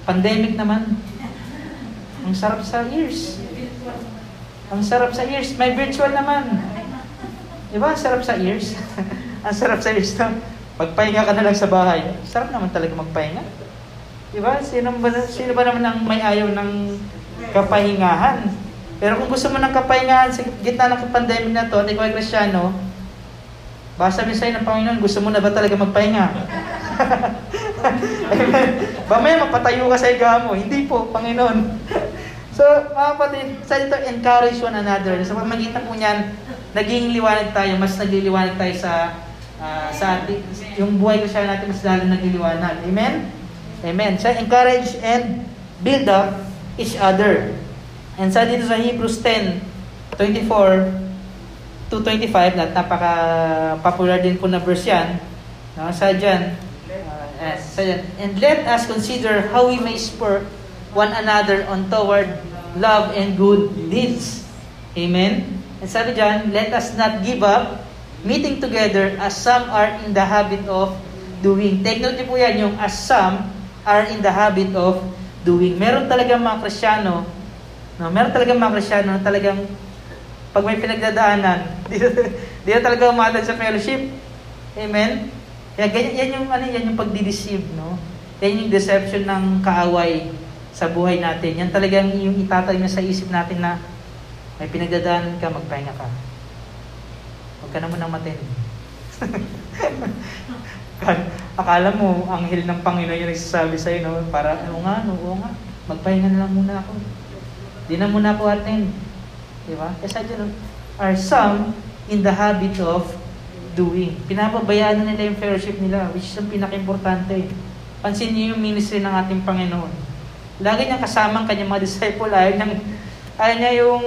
Pandemic naman. Ang sarap sa ears. Ang sarap sa ears. May virtual naman. Diba? Ang sarap sa ears. [laughs] Ang sarap sa ears magpahinga ka na lang sa bahay. Sarap naman talaga magpahinga. Diba? Sino ba, sino ba naman ang may ayaw ng kapahingahan? Pero kung gusto mo ng kapahingahan sa gitna ng pandemic na to at ikaw ay kristyano, baka sabihin sa'yo ng Panginoon, gusto mo na ba talaga magpahinga? [laughs] Mamaya mapatayo ka sa higa mo. Hindi po, Panginoon. [laughs] so, mga kapatid, sa dito, encourage one another. Sa pamagitan po niyan, naging liwanag tayo, mas nagliliwanag tayo sa uh, sa ating, yung buhay ko siya natin mas lalo nagliliwanag. Amen? Amen. So, encourage and build up each other. And sa dito sa Hebrews 10, 24 to 25, at napaka-popular din po na verse yan. No? Sa dyan, uh, sa dyan, and let us consider how we may spur one another on toward love and good deeds. Amen? And sabi dyan, let us not give up meeting together as some are in the habit of doing. Take note niyo po yan, yung as some are in the habit of doing. Meron talagang mga Krisyano No, meron talagang mga Krisyano na talagang pag may pinagdadaanan, [laughs] di, di na talaga umatad sa fellowship. Amen? Kaya ganyan, yan yung, ano, yan yung pagdi-deceive, no? Yan yung deception ng kaaway sa buhay natin. Yan talagang yung itatay na sa isip natin na may pinagdadaanan ka, magpahinga ka. Huwag ka naman matin. [laughs] Akala mo, anghel ng Panginoon yung nagsasabi sa'yo, no? Para, ano nga, no, oo nga, magpahinga na lang muna ako. Di na muna ako attend. Di ba? Kasi dyan, are some in the habit of doing. Pinapabayaan na nila yung fellowship nila, which is ang pinaka-importante. Pansin niyo yung ministry ng ating Panginoon. Lagi niyang kasama ang kanyang mga disciple. Ayaw, niyang, ayaw niya yung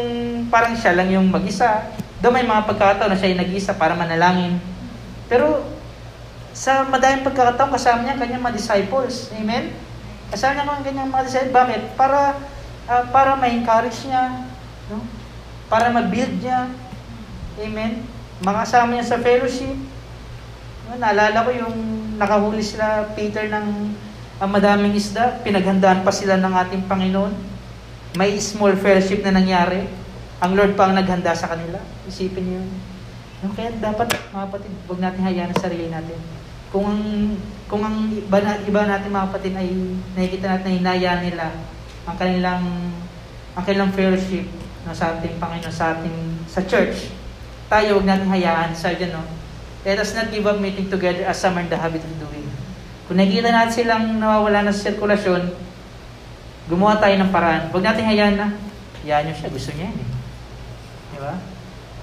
parang siya lang yung mag-isa. Doon may mga pagkakataon na siya yung nag-isa para manalangin. Pero sa madaming pagkakataon, kasama niya ang kanyang mga disciples. Amen? Kasama niya ang kanyang mga disciples. Bakit? Para, uh, para ma-encourage niya. No? Para ma-build niya. Amen? Makasama niya sa fellowship. No, naalala ko yung nakahuli sila Peter ng ang madaming isda, pinaghandaan pa sila ng ating Panginoon. May small fellowship na nangyari. Ang Lord pa ang naghanda sa kanila. Isipin niyo yun. No, kaya dapat, mga kapatid, huwag natin hayaan ang sarili natin. Kung ang, kung ang iba, na, iba natin mga kapatid ay nakikita natin na hinaya nila ang kanilang ang kanilang fellowship no, sa ating Panginoon, sa ating sa church, tayo huwag natin hayaan sa dyan, no? Let us not give up meeting together as some are the habit of doing. Kung nakikita natin silang nawawala na sa sirkulasyon, gumawa tayo ng paraan. Huwag natin hayaan na, hayaan nyo siya, gusto niya yan eh. Di ba?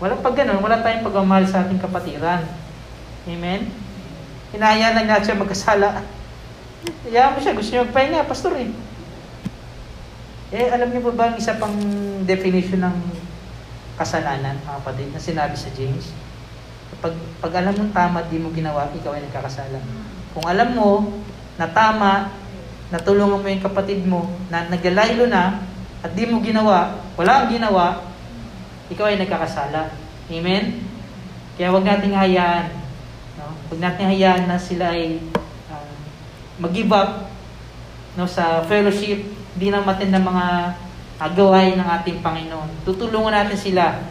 Wala pag ganun, wala tayong pagmamahal sa ating kapatiran. Amen? Hinahayaan lang natin siya magkasala. Hayaan mo siya, gusto niya magpahinga, pastor eh. Eh, alam niyo po ba ang isa pang definition ng kasalanan, mga kapatid, na sinabi sa James? Pag, pag alam mong tama, di mo ginawa, ikaw ay nagkakasala. Kung alam mo na tama, natulungan mo yung kapatid mo, na nagalaylo na, at di mo ginawa, wala ang ginawa, ikaw ay nagkakasala. Amen? Kaya wag nating hayaan. No? Wag nating hayaan na sila ay uh, mag-give up no, sa fellowship, di na matin ng mga uh, ng ating Panginoon. Tutulungan natin sila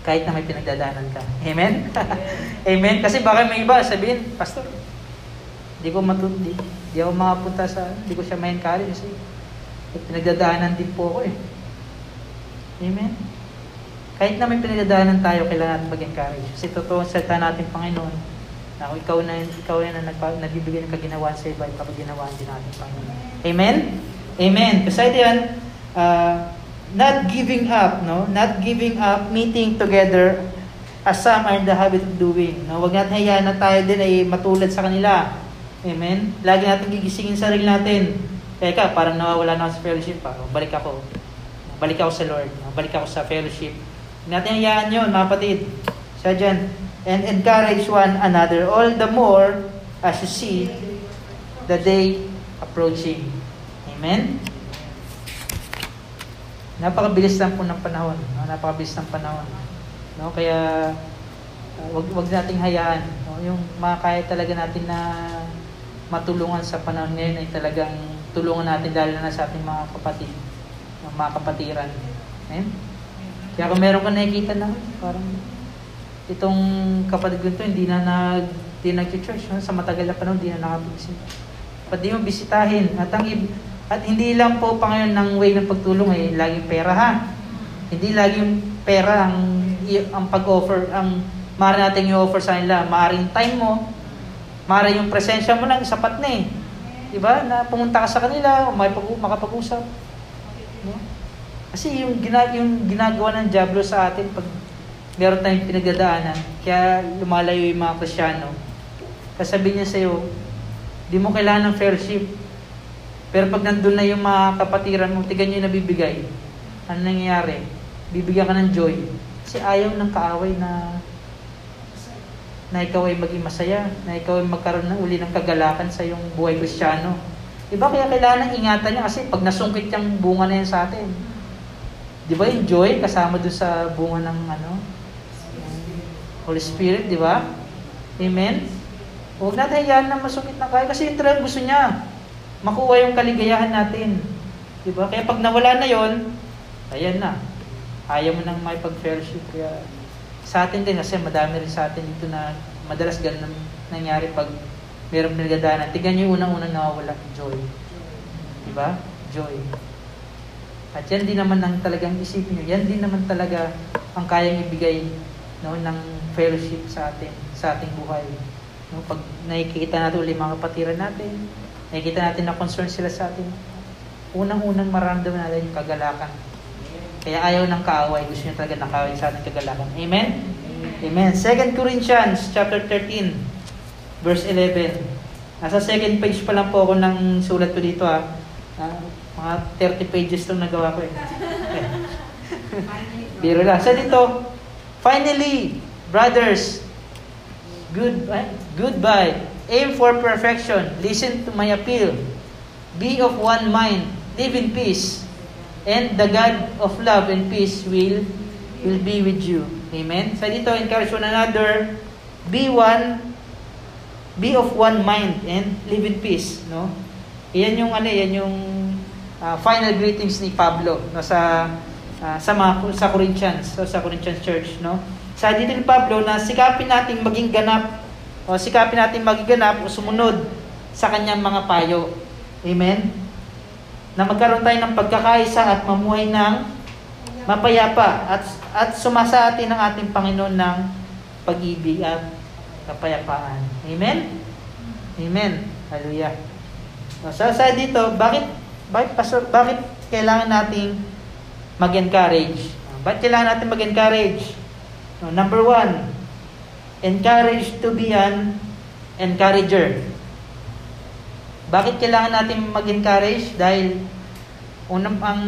kahit na may pinagdadaanan ka. Amen? [laughs] Amen? Kasi baka may iba sabihin, Pastor, di ko matundi, di ako makapunta sa, di ko siya ma-encourage kasi pinagdadaanan din po ako eh. Amen? Kahit na may pinagdadaanan tayo, kailangan natin mag-encourage. Kasi totoo salita natin, Panginoon, na ikaw na, ikaw na nagpa, nagbibigay ng kaginawaan sa iba, ipapagginawaan din natin, Panginoon. Amen? Amen. Kasi yan, uh, not giving up, no? Not giving up meeting together as some are in the habit of doing. No? Huwag natin hayaan na tayo din ay matulad sa kanila. Amen? Lagi natin gigisingin sa sarili natin. Teka, parang nawawala na ako sa fellowship pa. Balik ako. Balik ako sa Lord. Balik ako sa fellowship. Natin hayaan yun, mga kapatid. Siya dyan. And encourage one another all the more as you see the day approaching. Amen? Napakabilis lang po ng panahon. No? Napakabilis ng panahon. No? Kaya, uh, wag, wag nating hayaan. No? Yung makakaya talaga natin na matulungan sa panahon ngayon ay talagang tulungan natin dahil na sa ating mga kapatid, mga kapatiran. Amen? Kaya kung meron ka nakikita na, parang itong kapatid ko hindi na nag di nag-church no? sa matagal na panahon, hindi na nakapag-visit. Pwede mo bisitahin. At ang at hindi lang po pa ngayon ng way ng pagtulong eh, laging pera ha. Hindi laging pera ang, ang pag-offer, ang maaari natin i-offer sa kanila. Maaring time mo, maaari yung presensya mo lang, sapat na eh. Diba? Na pumunta ka sa kanila, makapag-usap. No? Kasi yung, gina, yung ginagawa ng Diablo sa atin pag meron tayong pinagdadaanan, kaya lumalayo yung mga Krisyano, kasabihin niya sa'yo, di mo kailangan ng fellowship, pero pag nandun na yung mga kapatiran mo, tigan nyo yung nabibigay. Ano nangyayari? Bibigyan ka ng joy. Kasi ayaw ng kaaway na na ikaw ay maging masaya, na ikaw ay magkaroon ng uli ng kagalakan sa iyong buhay kristyano. Diba kaya kailangan ingatan niya kasi pag nasungkit yung bunga na yan sa atin. Di ba yung kasama doon sa bunga ng ano? Holy Spirit, di ba? Amen? Huwag natin hayaan na masungkit na kaya kasi yung talagang gusto niya makuha yung kaligayahan natin. Di ba? Kaya pag nawala na yon, ayan na. Ayaw mo nang may pag-fellowship. Kaya sa atin din, kasi madami rin sa atin dito na madalas ganun nangyari pag mayroong pinagdadaanan. Tignan nyo yung unang-unang nawawala, joy. Di ba? Joy. At yan din naman ang talagang isipin nyo. Yan din naman talaga ang kayang ibigay no, ng fellowship sa atin, sa ating buhay. No, pag nakikita natin ulit mga kapatiran natin, nakikita natin na concern sila sa atin, unang-unang maramdaman natin yung kagalakan. Kaya ayaw ng kaaway, gusto niya talaga nakaway sa ating kagalakan. Amen? Amen. 2 Corinthians chapter 13, verse 11. Nasa second page pa lang po ako ng sulat ko dito ha. Ah, mga 30 pages itong nagawa ko eh. Biro lang. Sa dito, finally, brothers, good, goodbye. Aim for perfection. Listen to my appeal. Be of one mind. Live in peace. And the God of love and peace will will be with you. Amen? Sa dito, encourage one another. Be one. Be of one mind and live in peace. No? Iyan yung ano, yan yung uh, final greetings ni Pablo no, sa uh, sa mga sa Corinthians, so sa Corinthians Church, no. Sa dito ni Pablo na sikapin nating maging ganap o sikapin nating maging ganap o sumunod sa kanyang mga payo. Amen. Na magkaroon tayo ng pagkakaisa at mamuhay ng mapayapa at at sumasa atin ang ating Panginoon ng pag-ibig at kapayapaan. Amen? Amen. Hallelujah. So, sa dito, bakit bakit pastor, bakit kailangan nating mag-encourage? Bakit kailangan natin mag-encourage? Number one, encourage to be an encourager. Bakit kailangan natin mag-encourage? Dahil unang ang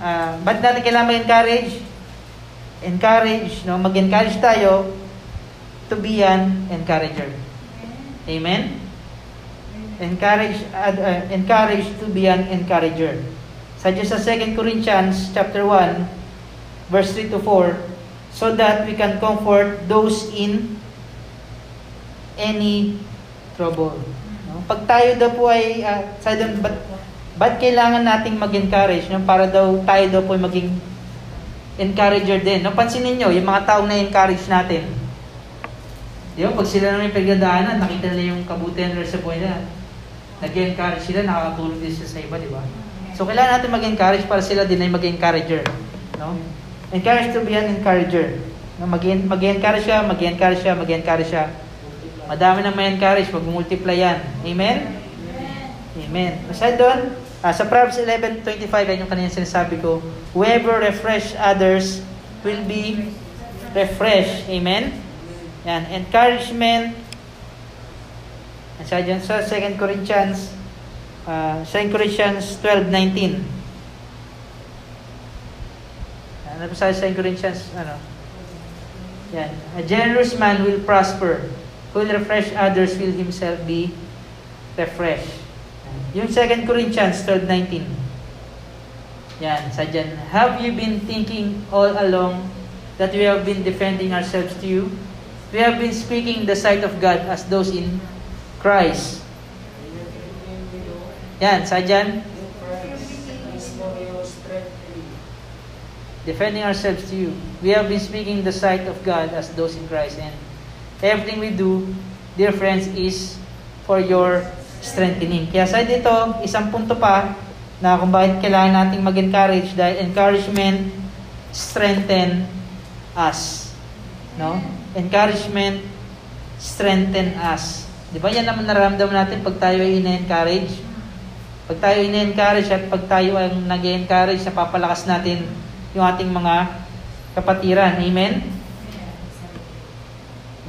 uh, bakit natin kailangan mag-encourage? Encourage, no? Mag-encourage tayo to be an encourager. Amen? Encourage uh, uh, encourage to be an encourager. Such as sa 2 Corinthians chapter 1 verse 3 to 4 so that we can comfort those in any trouble. No? Pag tayo daw po ay uh, sa doon but ba't kailangan nating mag-encourage no? para daw tayo daw po ay maging encourager din. No? Pansinin niyo yung mga taong na-encourage natin. Di ba? Pag sila naman yung pagdadaanan, nakita nila yung kabutihan sa buhay nila nag-encourage sila, nakakatulong din sila sa iba, di ba? So, kailangan natin mag-encourage para sila din ay mag-encourager. No? Encourage to be an encourager. No? Mag-encourage siya, mag-encourage siya, mag-encourage siya. Madami na may encourage, mag-multiply yan. Amen? Amen. Aside doon, uh, sa Proverbs 11.25, yan yung kanina sinasabi ko, whoever refresh others will be refreshed. Amen? Yan. Encouragement at sa dyan sa 2 Corinthians, uh, 2 Corinthians 12:19. Ano pa sa 2 Corinthians, ano? Yan. A generous man will prosper. Who will refresh others will himself be refreshed. Yung 2 Corinthians 12:19. Yan, sa dyan. Have you been thinking all along that we have been defending ourselves to you? We have been speaking the sight of God as those in Christ. Yan, sa dyan. Defending ourselves to you. We have been speaking the sight of God as those in Christ. And everything we do, dear friends, is for your strengthening. Kaya sa dito, isang punto pa na kung bakit kailangan nating mag-encourage dahil encouragement strengthen us. No? Encouragement strengthen us. Di ba yan naman nararamdaman natin pag tayo ay ina-encourage? Pag tayo ina-encourage at pag tayo ay nag-encourage, napapalakas natin yung ating mga kapatiran. Amen?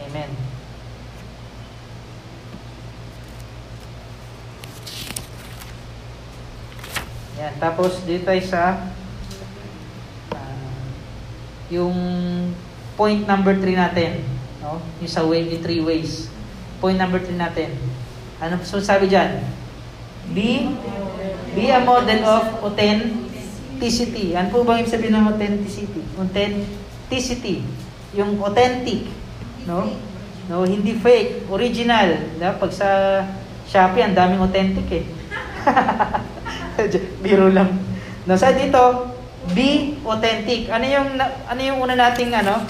Amen. Yan. Tapos dito tayo sa uh, yung point number 3 natin. No? Yung sa way, yung three ways. Point number 3 natin. Ano so sabi diyan? Be be a model of authenticity. Ano po bang ibig sabihin ng authenticity? Authenticity. Yung authentic. No? No, hindi fake, original. Diba? Pag sa Shopee, ang daming authentic eh. [laughs] Biro lang. No, sa dito, be authentic. Ano yung ano yung una nating ano?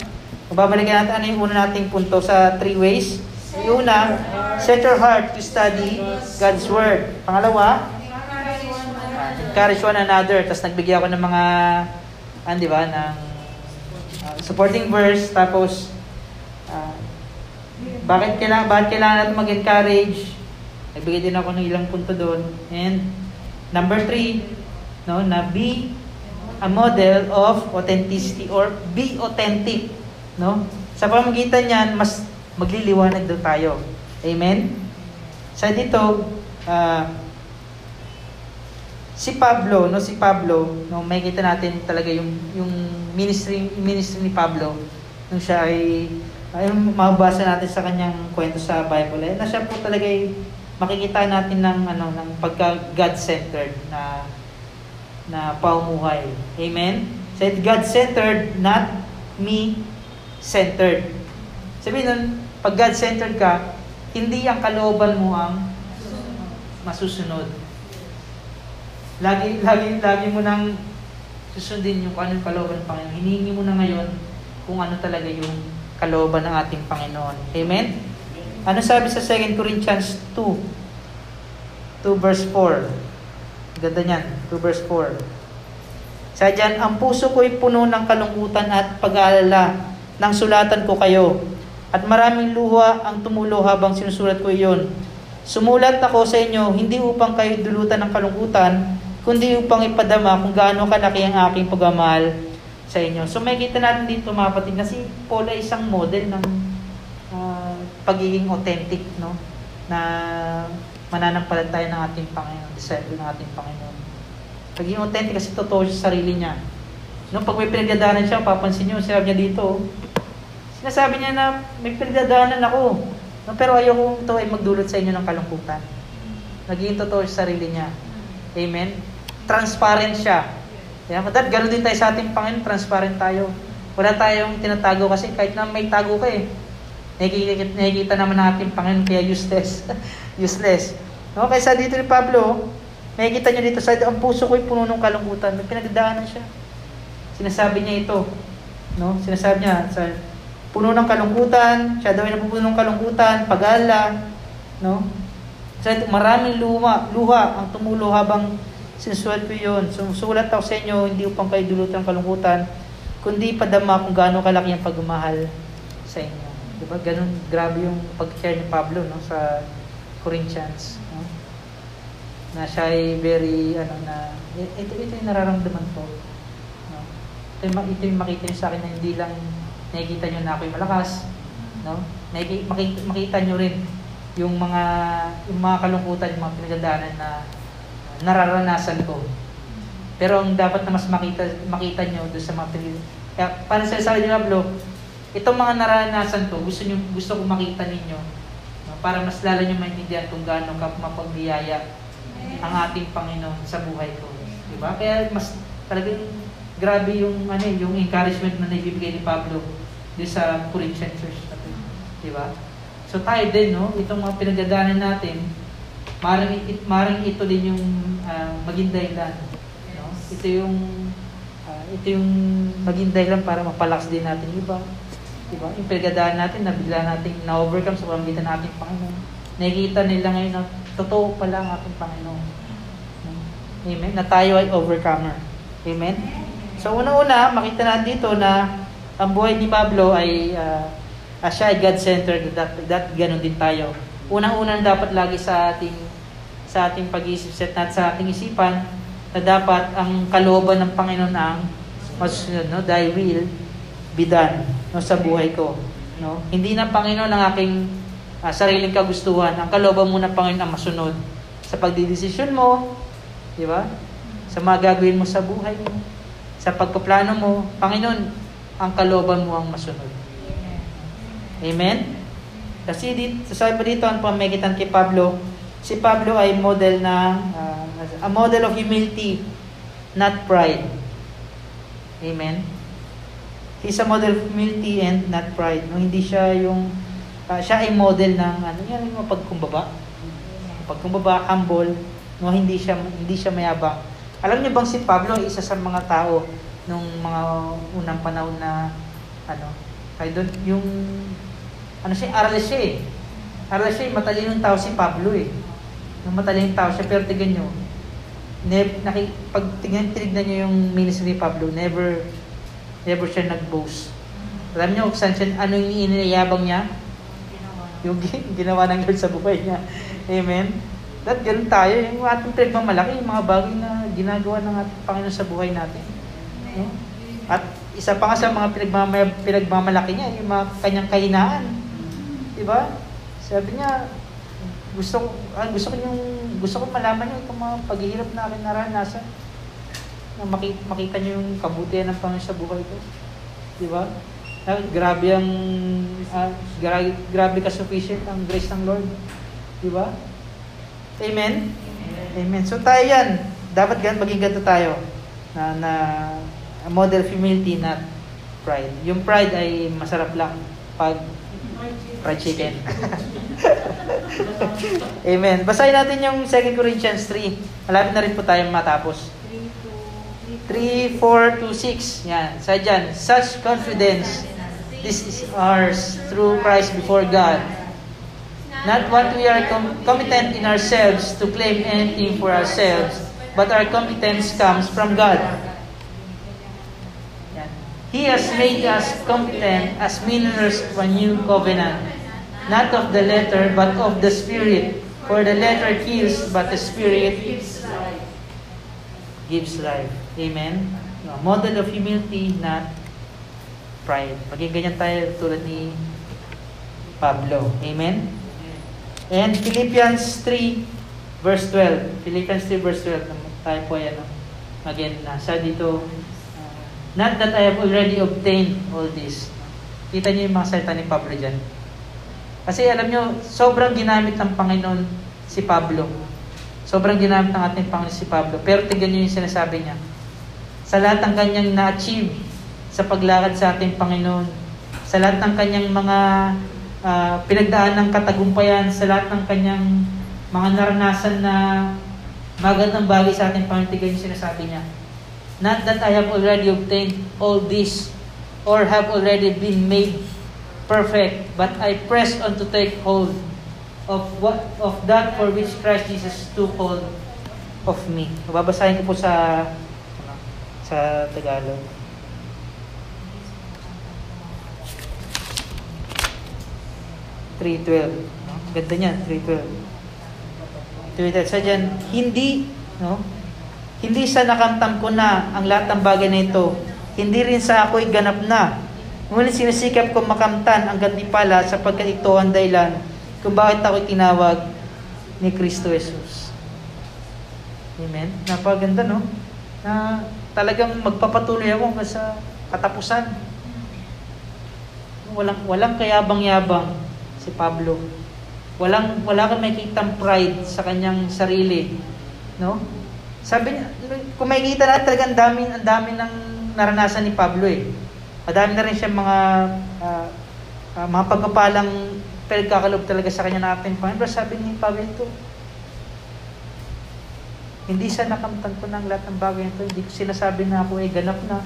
Babalikan natin ano yung una nating punto sa three ways una, set your heart to study God's Word. Pangalawa, encourage one another. Tapos nagbigay ako ng mga, ano di ba, ng uh, supporting verse. Tapos, ah, bakit kailangan, bakit kailangan natin mag-encourage? Nagbigay din ako ng ilang punto doon. And number three, no, na be a model of authenticity or be authentic. No? Sa pamagitan niyan, mas magliliwanag daw tayo. Amen? Sa dito, uh, si Pablo, no, si Pablo, no, makikita natin talaga yung yung ministry ministry ni Pablo nung siya ay ay mababasa natin sa kanyang kwento sa Bible eh, na siya po talaga ay makikita natin ng ano ng pagka God-centered na na pamumuhay. Amen. Said God-centered, not me-centered. Sabihin nun, pag God-centered ka, hindi ang kalooban mo ang masusunod. Lagi, lagi, lagi mo nang susundin yung kung ano yung kalooban ng Panginoon. Hinihingi mo na ngayon kung ano talaga yung kalooban ng ating Panginoon. Amen? Ano sabi sa 2 Corinthians 2? 2 verse 4. Ganda niyan, 2 verse 4. Sa dyan, ang puso ko'y puno ng kalungkutan at pag-aalala nang sulatan ko kayo. At maraming luha ang tumulo habang sinusulat ko iyon. Sumulat ako sa inyo, hindi upang kayo dulutan ng kalungkutan, kundi upang ipadama kung gaano kalaki ang aking pagmamahal sa inyo. So may kita natin dito mga kapatid na si Paul ay isang model ng uh, pagiging authentic, no? Na mananampalataya ng ating Panginoon, disciple ng ating Panginoon. Pagiging authentic kasi totoo sa sarili niya. No, pag may pinagdadaanan siya, papansin niyo, sinabi niya dito, sinasabi niya na may pinagdadaanan ako. No, pero ayoko ito ay magdulot sa inyo ng kalungkutan. Naging totoo sa sarili niya. Amen? Transparent siya. Yeah, but that, ganun din tayo sa ating Panginoon, transparent tayo. Wala tayong tinatago kasi kahit na may tago ka eh. Nakikita, nakikita naman ng ating Panginoon kaya useless. [laughs] useless. No, kaysa dito ni Pablo, nakikita niyo dito sa ang puso ko'y puno ng kalungkutan. May pinagdaanan siya. Sinasabi niya ito. No? Sinasabi niya sa puno ng kalungkutan, siya daw ay napupuno ng kalungkutan, pag-ala, no? Sa maraming luha, luha ang tumulo habang sinusulat ko yun. Sumusulat ako sa inyo, hindi upang kayo dulutan ng kalungkutan, kundi padama kung gaano kalaki ang pagmamahal sa inyo. Diba? Ganun, grabe yung pag-share ni Pablo no, sa Corinthians. No? Na siya ay very, ano na, ito, ito yung nararamdaman ko. No? Ito, yung, ito yung makita nyo sa akin na hindi lang nakikita nyo na ako'y malakas. No? Nakikita, makita, makita nyo rin yung mga yung mga kalungkutan, yung mga pinagdadaanan na nararanasan ko. Pero ang dapat na mas makita makita nyo doon sa mga pinag Kaya para sa sabi ni Pablo, itong mga nararanasan ko, gusto niyo gusto ko makita ninyo no, para mas lalo niyo maintindihan kung gaano ka mapagbiyaya ang ating Panginoon sa buhay ko. Di ba? Kaya mas talagang grabe yung ano eh, yung encouragement na naibibigay ni Pablo doon sa Corinthian church natin. Di ba? So tayo din, no? Itong mga pinagdadaanan natin, maring, it, maring ito din yung uh, maging dahilan. No? Ito yung uh, ito yung maging dahilan para mapalakas din natin iba. Diba? Yung pinagdadaanan natin na bigla nating na-overcome sa pamamagitan ng ating Panginoon. Nakikita nila ngayon na totoo pala ang ating Panginoon. Amen? Na tayo ay overcomer. Amen? So una-una, makita natin dito na ang buhay ni Pablo ay uh, uh, siya ay God-centered, that, that ganun din tayo. Unang-unang dapat lagi sa ating sa ating pag-iisip set natin sa ating isipan na dapat ang kalooban ng Panginoon ang masusunod, no? Thy will be done no, sa buhay ko. No? Hindi na Panginoon ang aking uh, sariling kagustuhan. Ang kalooban mo ng Panginoon ang masunod sa pagdidesisyon mo, di ba? Sa mga gagawin mo sa buhay mo, sa pagpaplano mo, Panginoon, ang kalooban mo ang masunod. Amen? Kasi dito, sabi pa dito, ang pamagitan kay Pablo, si Pablo ay model ng, uh, a model of humility, not pride. Amen? He's a model of humility and not pride. No, hindi siya yung, uh, siya ay model ng, ano yan, yung pagkumbaba. Pagkumbaba, humble, no, hindi siya, hindi siya mayabang. Alam niyo bang si Pablo ay isa sa mga tao nung mga unang panahon na, ano, kaya doon, yung ano siya, aral siya eh. Aral siya eh, matalinong tao si Pablo eh. Nung matalinong tao siya, pero tignan nyo, ne, naki, pag tignan, tinignan nyo yung ministry ni Pablo, never, never siya nag-boast. Alam kung saan siya, ano yung iniyabang niya? Yung gi- [laughs] ginawa ng Lord sa buhay niya. Amen? That ganun tayo, yung ating pinagmamalaki, yung mga bagay na ginagawa ng ating Panginoon sa buhay natin. No? At isa pa nga sa mga pinagmamay, pinagmamalaki niya, yung mga kanyang kahinaan. Diba? Sabi niya, gusto ko, ah, gusto ko yung, gusto ko malaman niyo itong mga paghihirap na aking naranasan. Na makita, makita niyo yung kabutihan ng Panginoon sa buhay ko. Diba? Ah, grabe ang, ah, grabe, grabe ka sufficient ang grace ng Lord. Diba? Amen? Amen. So tayo yan. Dapat gan maging ganito tayo. Na, na model humility, not pride. Yung pride ay masarap lang pag fried chicken. [laughs] Amen. Basahin natin yung 2 Corinthians 3. Malapit na rin po tayo matapos. 3, 4 to 6. Yan. Sa dyan. Such confidence, this is ours through Christ before God. Not what we are com- competent in ourselves to claim anything for ourselves, but our competence comes from God. He has made us competent as ministers of a new covenant, not of the letter, but of the Spirit. For the letter kills, but the Spirit gives life. Amen? No, model of humility, not pride. Maging ganyan tayo tulad ni Pablo. Amen? And Philippians 3, verse 12. Philippians 3, verse 12. Tayo po yan. Again, nasa dito, not that I have already obtained all this. Kita niyo yung mga salita ni Pablo dyan. Kasi alam niyo, sobrang ginamit ng Panginoon si Pablo. Sobrang ginamit ng ating Panginoon si Pablo. Pero tingnan niyo yung sinasabi niya. Sa lahat ng kanyang na-achieve sa paglakad sa ating Panginoon, sa lahat ng kanyang mga uh, pinagdaan ng katagumpayan, sa lahat ng kanyang mga naranasan na magandang bagay sa ating Panginoon, tingnan yung sinasabi niya. Not that I have already obtained all this or have already been made perfect, but I press on to take hold of what of that for which Christ Jesus took hold of me. Babasahin ko po sa sa Tagalog. Three twelve. Ganda niyan, 312. 312. Sa dyan, hindi, no? Hindi sa nakamtam ko na ang lahat ng bagay na ito. Hindi rin sa ako'y ganap na. Ngunit sinisikap ko makamtan ang gandipala sapagkat ito ang dahilan kung bakit ako'y tinawag ni Kristo Jesus. Amen? Napaganda, no? Na talagang magpapatuloy ako hanggang sa katapusan. Walang, walang kayabang-yabang si Pablo. Walang, wala kang makikitang pride sa kanyang sarili. No? Sabi niya, kung makikita natin talaga ang dami, ang dami ng naranasan ni Pablo eh. Madami na rin siya mga uh, uh, mga pagpapalang pinagkakalob talaga sa kanya natin. Pero sabi ni Pablo ito, hindi sa nakamtan ko ng lahat ng bagay nito. Hindi ko sinasabi na ako ay ganap na.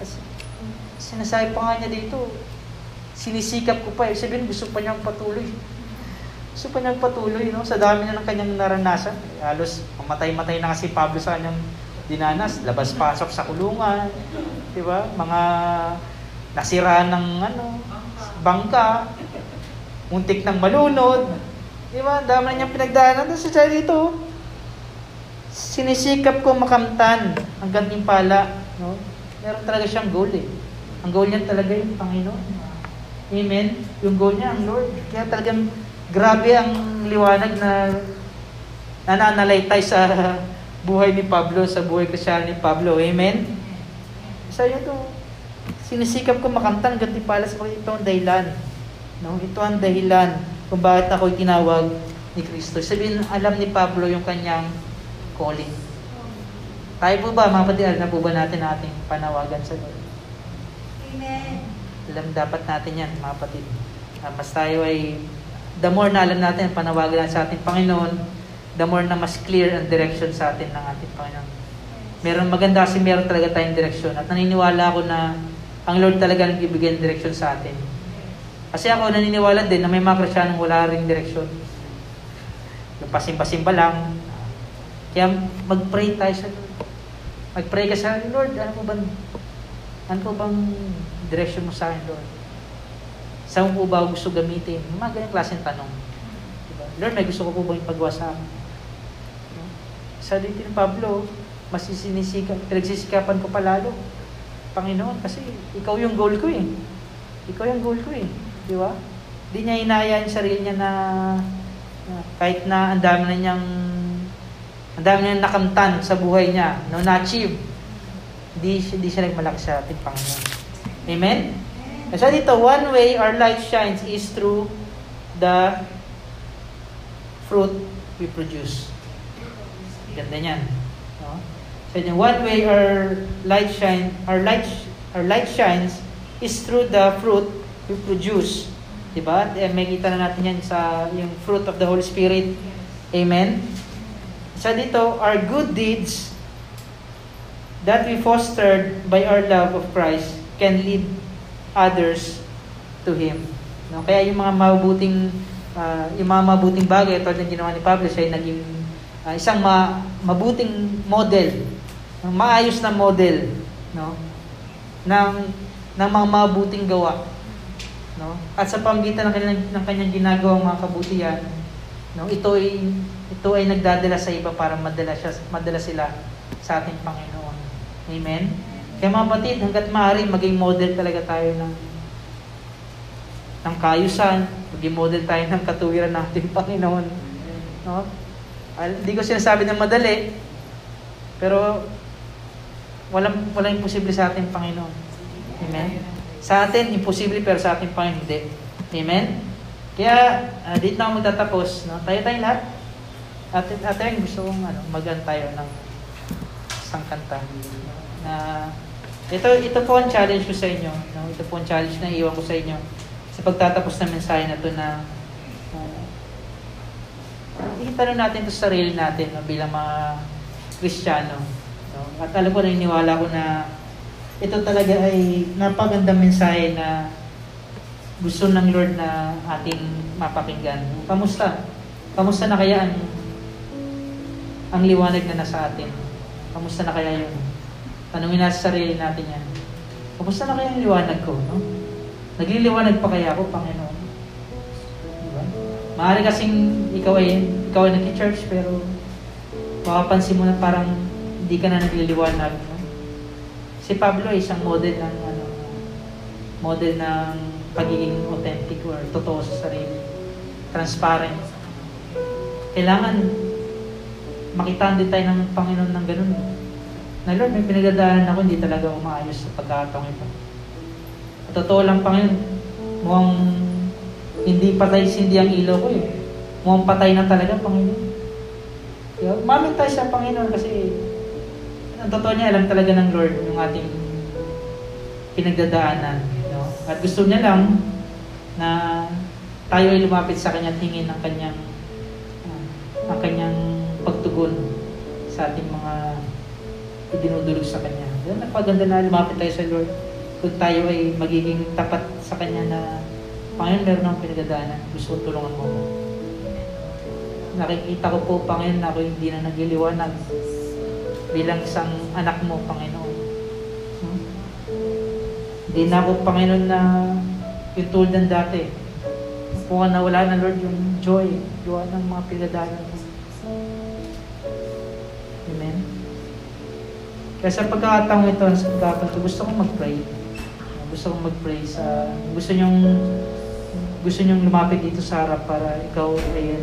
Kasi, sinasabi pa nga niya dito, sinisikap ko pa. Eh. Sabihin, gusto pa niyang patuloy. Gusto pa niyang patuloy, no? Sa dami na ng kanyang naranasan. Halos, mamatay-matay na kasi Pablo sa kanyang dinanas. Labas-pasok sa kulungan. Di ba? Mga nasiraan ng ano, bangka. Muntik ng malunod. Di ba? Dami na niyang pinagdaanan. Tapos sa dito, sinisikap ko makamtan ang gantimpala. No? Meron talaga siyang goal eh. Ang goal niya talaga yung Panginoon. Amen? Yung goal niya, ang Lord. Kaya talagang grabe ang liwanag na nananalaytay sa buhay ni Pablo, sa buhay kristyano ni Pablo. Amen? Sa iyo to, sinisikap ko makamtan ganti pala sa ito ang dahilan. No? Ito ang dahilan kung bakit ako'y tinawag ni Kristo. Sabihin, alam ni Pablo yung kanyang calling. Tayo po ba, mga kapatid, alam na po ba natin ating panawagan sa Lord? Amen. Alam dapat natin yan, mga kapatid. Mas tayo ay, the more na alam natin ang panawagan sa ating Panginoon, the more na mas clear ang direction sa atin ng ating Panginoon. Meron maganda kasi meron talaga tayong direction. At naniniwala ako na ang Lord talaga nagbibigay ng direction sa atin. Kasi ako naniniwala din na may mga Kristiyanong wala ring direksyon. Yung pasimba-simba lang. Kaya mag-pray tayo sa Lord. Mag-pray ka sa Lord, ano mo ba? Ano po bang direksyon mo sa akin, Lord? Saan po ba gusto gamitin? Yung mga ganyang klaseng tanong. Diba? Lord, may gusto ko po bang ipagawa sa akin? No? Sa dito ni Pablo, mas sinisika, pinagsisikapan ko palalo. Panginoon, kasi ikaw yung goal ko eh. Ikaw yung goal ko eh. Di ba? Hindi niya inaya yung sarili niya na, na kahit na ang dami na niyang ang dami na niyang nakamtan sa buhay niya, no, na-achieve. Siya- hindi siya nagmalaki sa ating Panginoon. Amen? And so dito, one way our light shines is through the fruit we produce. Ganda niyan. No? So the one way our light shine, our light our light shines is through the fruit we produce. Diba? Eh, may kita na natin yan sa yung fruit of the Holy Spirit. Amen? So dito, our good deeds that we fostered by our love of Christ can lead others to Him. No? Kaya yung mga mabuting ah, yung mga mabuting bagay tulad ng ginawa ni Pablo, siya ay naging ah, isang ma- mabuting model, maayos na model, no? ng ng mga mabuting gawa, no? At sa pamamagitan ng kanyang, ng kanyang ginagawang mga kabutihan, no? Ito ay ito ay nagdadala sa iba para madala siya madala sila sa ating Panginoon. Amen. Kaya mga batid, hangga't maaari maging model talaga tayo ng ng kayusan, maging model tayo ng katuwiran ng ating [laughs] Panginoon. No? Al- Hindi ko sinasabi na madali, pero walang walang imposible sa ating Panginoon. Amen. Sa atin imposible pero sa ating Panginoon hindi. Amen. Kaya uh, dito na ako magtatapos, no? Tayo tayong lahat. At at gusto kong ano, magan tayo ng isang kanta. Na ito ito po ang challenge ko sa inyo, no? Ito po ang challenge na iwan ko sa inyo sa pagtatapos ng mensahe na to na uh, itanong natin to sa sarili natin no, bilang mga Kristiyano. No? At alam ko, naniniwala ko na ito talaga ay napagandang mensahe na gusto ng Lord na ating mapakinggan. Kamusta? Kamusta na kaya ang, ang liwanag na nasa atin? Kamusta na kaya yun? Tanungin natin sa sarili natin yan. Kamusta na kaya ang liwanag ko? No? Nagliliwanag pa kaya ako, Panginoon? Diba? Maaari kasing ikaw ay, ikaw ay nag-church pero makapansin mo na parang hindi ka na nagliliwanag. No? Si Pablo ay isang model ng ano, model ng pagiging authentic or totoo sa sarili. Transparent. Kailangan makitaan din tayo ng Panginoon ng ganun. Na Lord, may pinagdadaanan ako, hindi talaga umaayos sa pagkakataong ito. At totoo lang, Panginoon, mukhang hindi patay sindi ang ilaw ko eh. Mukhang patay na talaga, Panginoon. Kaya, umamit tayo sa Panginoon kasi ang totoo niya, alam talaga ng Lord yung ating pinagdadaanan. No? At gusto niya lang na tayo ay lumapit sa Kanya at hingin ang Kanyang uh, ang Kanyang pagtugon sa ating idinudulog sa Kanya. Yan, napaganda na lumapit tayo sa Lord kung tayo ay magiging tapat sa Kanya na Panginoon, meron akong pinagdadaanan. Gusto ko tulungan mo. Nakikita ko po, Panginoon, na ako hindi na nagliliwanag bilang isang anak mo, Panginoon. Hmm? Hindi na ako, Panginoon, na yung tulad ng dati. Kung na wala na, Lord, yung joy, gawa ng mga pinagdaanan mo. Kaya sa pagkakataong ito, sa pagkakataong ito, gusto kong mag-pray. Gusto kong mag-pray sa, gusto nyong, gusto nyong lumapit dito sa harap para ikaw ay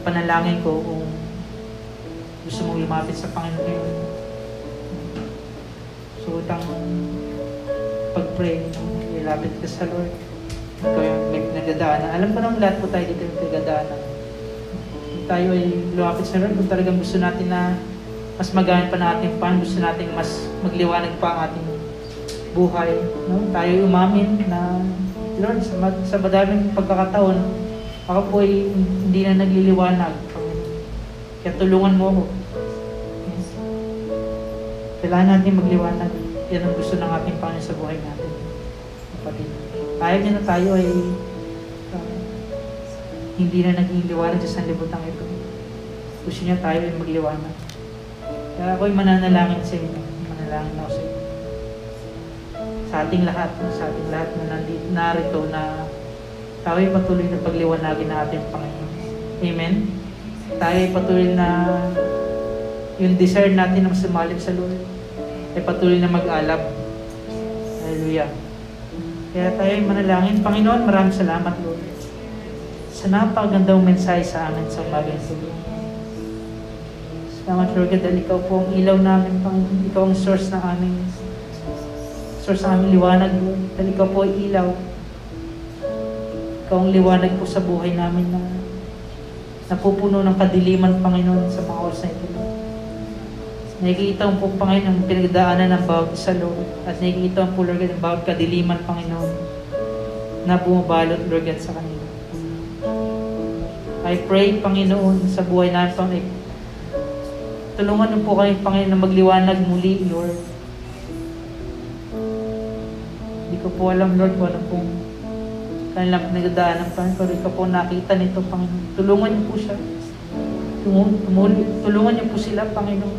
ipanalangin ko kung gusto mong lumapit sa Panginoon ngayon. So, itang pag-pray, ilapit ka sa Lord. Ikaw yung may pinagdadaanan. Alam ko naman lahat po tayo dito yung pinagdadaanan. Tayo ay lumapit sa Lord kung talagang gusto natin na mas magamit pa natin pa, gusto natin mas magliwanag pa ang ating buhay. No? Tayo ay umamin na Lord, sa, sa madaming pagkakataon, ako po ay hindi na nagliliwanag. Kaya tulungan mo ako. Yes. Kailangan natin magliwanag. Yan ang gusto ng ating Panginoon sa buhay natin. Kapatid. Ayaw niya na tayo ay uh, hindi na naging sa sanlibutan ito. Gusto niya tayo ay magliwanag. Kaya ako'y mananalangin sa inyo. Manalangin ako sa inyo. sa ating lahat, sa ating lahat na nandito, narito na tayo ay patuloy na pagliwanagin na ating Panginoon. Amen? Tayo ay patuloy na yung desire natin na sumalim sa Lord ay patuloy na mag-alab. Hallelujah. Kaya tayo ay manalangin. Panginoon, maraming salamat, Lord. Sa napakagandang mensahe sa amin sa umagang Lord. Salamat, Lord, dahil ikaw po ang ilaw namin, Panginoon. Ikaw ang source ng aming source ng aming liwanag. Dahil ikaw po ay ilaw. Ikaw ang liwanag po sa buhay namin na napupuno ng kadiliman, Panginoon, sa mga oras na ito. Nakikita po, Panginoon, ang pinagdaanan ng bawat isa, Lord. At nakikita po, Lord, ang bawat kadiliman, Panginoon, na bumabalot, Lord, God, sa kanila. I pray, Panginoon, sa buhay namin, Panginoon, tulungan niyo po kami, Panginoon, na magliwanag muli, Lord. Hindi ko po alam, Lord, kung ano pong kanilang pinagdaanan, Panginoon, pero ikaw po nakita nito, Panginoon. Tulungan niyo po siya. Tulungan niyo po sila, Panginoon.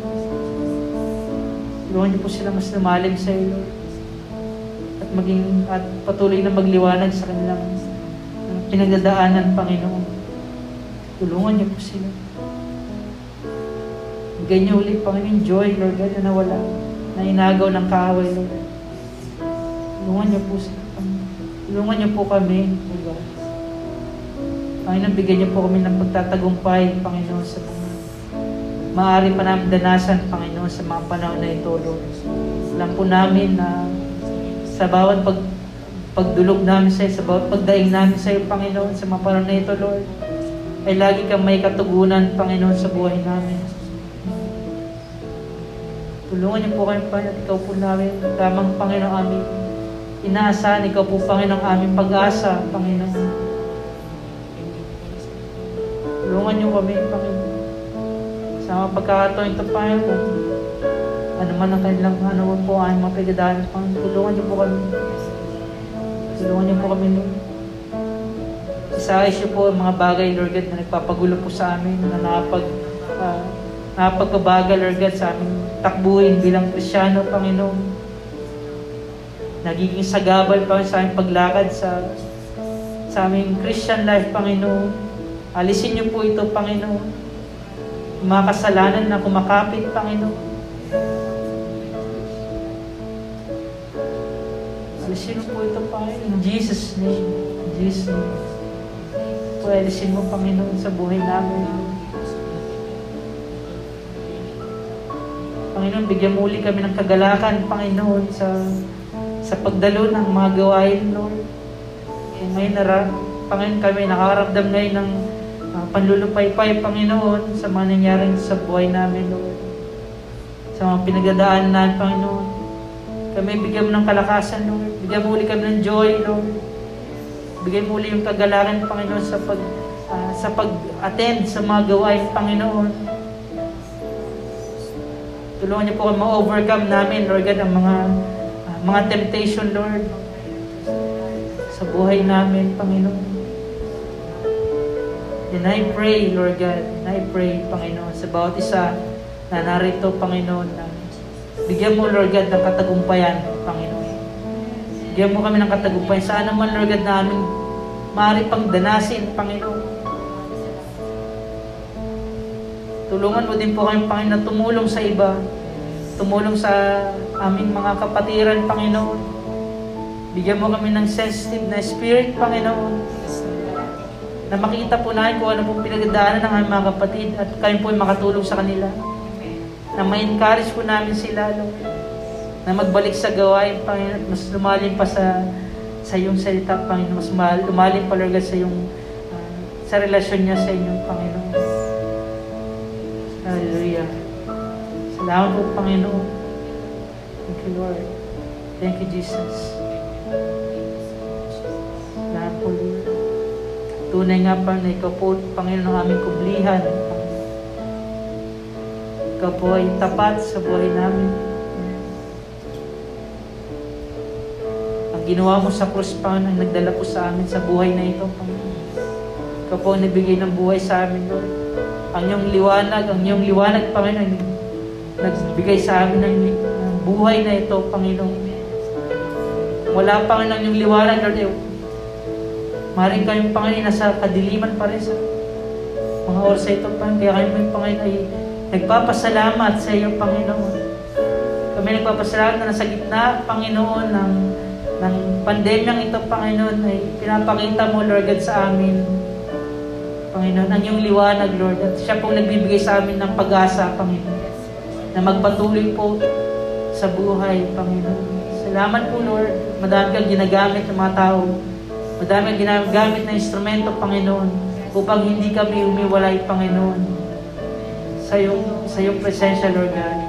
Tulungan niyo po sila mas lumalim sa iyo, Lord. At maging at patuloy na magliwanag sa kanilang pinagdadaanan, Panginoon. Tulungan niyo po sila. Bigyan niyo ulit, Panginoon, joy, Lord God, na nawala, na inagaw ng kaaway, Lord. Tulungan niyo po sila. Tulungan niyo po kami, Lord God. Panginoon, bigyan niyo po kami ng pagtatagumpay, Panginoon, sa mga maaari pa namin danasan, Panginoon, sa mga panahon na ito, Lord. Alam po namin na sa bawat pag, pagdulog namin sa iyo, sa bawat pagdaing namin sa iyo, Panginoon, sa mga panahon na ito, Lord, ay lagi kang may katugunan, Panginoon, sa buhay namin. Tulungan niyo po kami, Panginoon, ikaw po namin, tamang Panginoon amin. Inaasahan, ikaw po, Panginoon, aming pag-asa, Panginoon. Tulungan niyo kami, Panginoon. Sa mga pagkakataon ito, Panginoon, ano man ang kanilang ano po ang mga pagdadaan, Panginoon, tulungan niyo po kami. Tulungan niyo po kami, Lord. Isayos niyo po ang mga bagay, Lord God, na nagpapagulo po sa amin, na nakapag, uh, nakapagpabagal, Lord God, sa aming takbuhin bilang Krisyano, Panginoon. Nagiging sagabal pa sa aming paglakad sa sa aming Christian life, Panginoon. Alisin niyo po ito, Panginoon. Mga kasalanan na kumakapit, Panginoon. Alisin mo po ito, Panginoon. In Jesus' name. In Jesus' name. Po, alisin mo, Panginoon, sa buhay namin. Panginoon, bigyan mo uli kami ng kagalakan, Panginoon, sa sa pagdalo ng mga gawain, Lord. Kaya ngayon, nara, Panginoon, kami nakaramdam ngayon ng uh, panlulupaypay, Panginoon, sa mga nangyaring sa buhay namin, Lord. Sa mga pinagdadaan namin, Panginoon. Kami bigyan mo ng kalakasan, Lord. Bigyan mo uli kami ng joy, Lord. Bigyan mo uli yung kagalakan, Panginoon, sa pag uh, sa pag-attend sa mga gawain, Panginoon. Tulungan niyo po kami ma-overcome namin, Lord God, ang mga uh, mga temptation, Lord. Sa buhay namin, Panginoon. And I pray, Lord God, and I pray, Panginoon, sa bawat isa na narito, Panginoon, na bigyan mo, Lord God, ng katagumpayan, Panginoon. Bigyan mo kami ng katagumpayan. Saan naman, Lord God, na aming maaari pang danasin, Panginoon. Tulungan mo din po kami, Panginoon, na tumulong sa iba. Tumulong sa aming mga kapatiran, Panginoon. Bigyan mo kami ng sensitive na spirit, Panginoon. Na makita po namin kung ano pong pinagdaanan ng aming mga kapatid at kami po ay makatulong sa kanila. Na ma-encourage po namin sila, Lord. Na magbalik sa gawain, Panginoon, mas lumalim pa sa sa iyong salita, Panginoon. Mas lumalim pa, Lord, sa iyong uh, sa relasyon niya sa inyong Panginoon. Hallelujah. Salamat po, Panginoon. Thank you, Lord. Thank you, Jesus. Salamat po, Lord. Tunay nga pa na ikaw po, Panginoon, ang aming kublihan. Ikaw po ay tapat sa buhay namin. Ang ginawa mo sa krus, Panginoon, ang nagdala po sa amin sa buhay na ito, Panginoon. Ikaw po ang nagbigay ng buhay sa amin, Lord. Ang iyong liwanag, ang iyong liwanag, Panginoon, nagbigay sa amin ng, buhay na ito, Panginoon. wala Panginoon yung liwanag, Lord, eh, maaaring kayong Panginoon nasa kadiliman pa rin sa mga oras sa ito, Panginoon. Kaya kami, Panginoon, ay nagpapasalamat sa iyo, Panginoon. Kami nagpapasalamat na nasa gitna, Panginoon, ng, ng pandemyang ito, Panginoon, ay pinapakita mo, Lord God, sa amin, Panginoon, ang iyong liwanag, Lord. At siya pong nagbibigay sa amin ng pag-asa, Panginoon, na magpatuloy po sa buhay, Panginoon. Salamat po, Lord. Madami kang ginagamit ng mga tao. Madami kang ginagamit na instrumento, Panginoon, upang hindi kami umiwalay, Panginoon, sa iyong, sa iyong presensya, Lord God.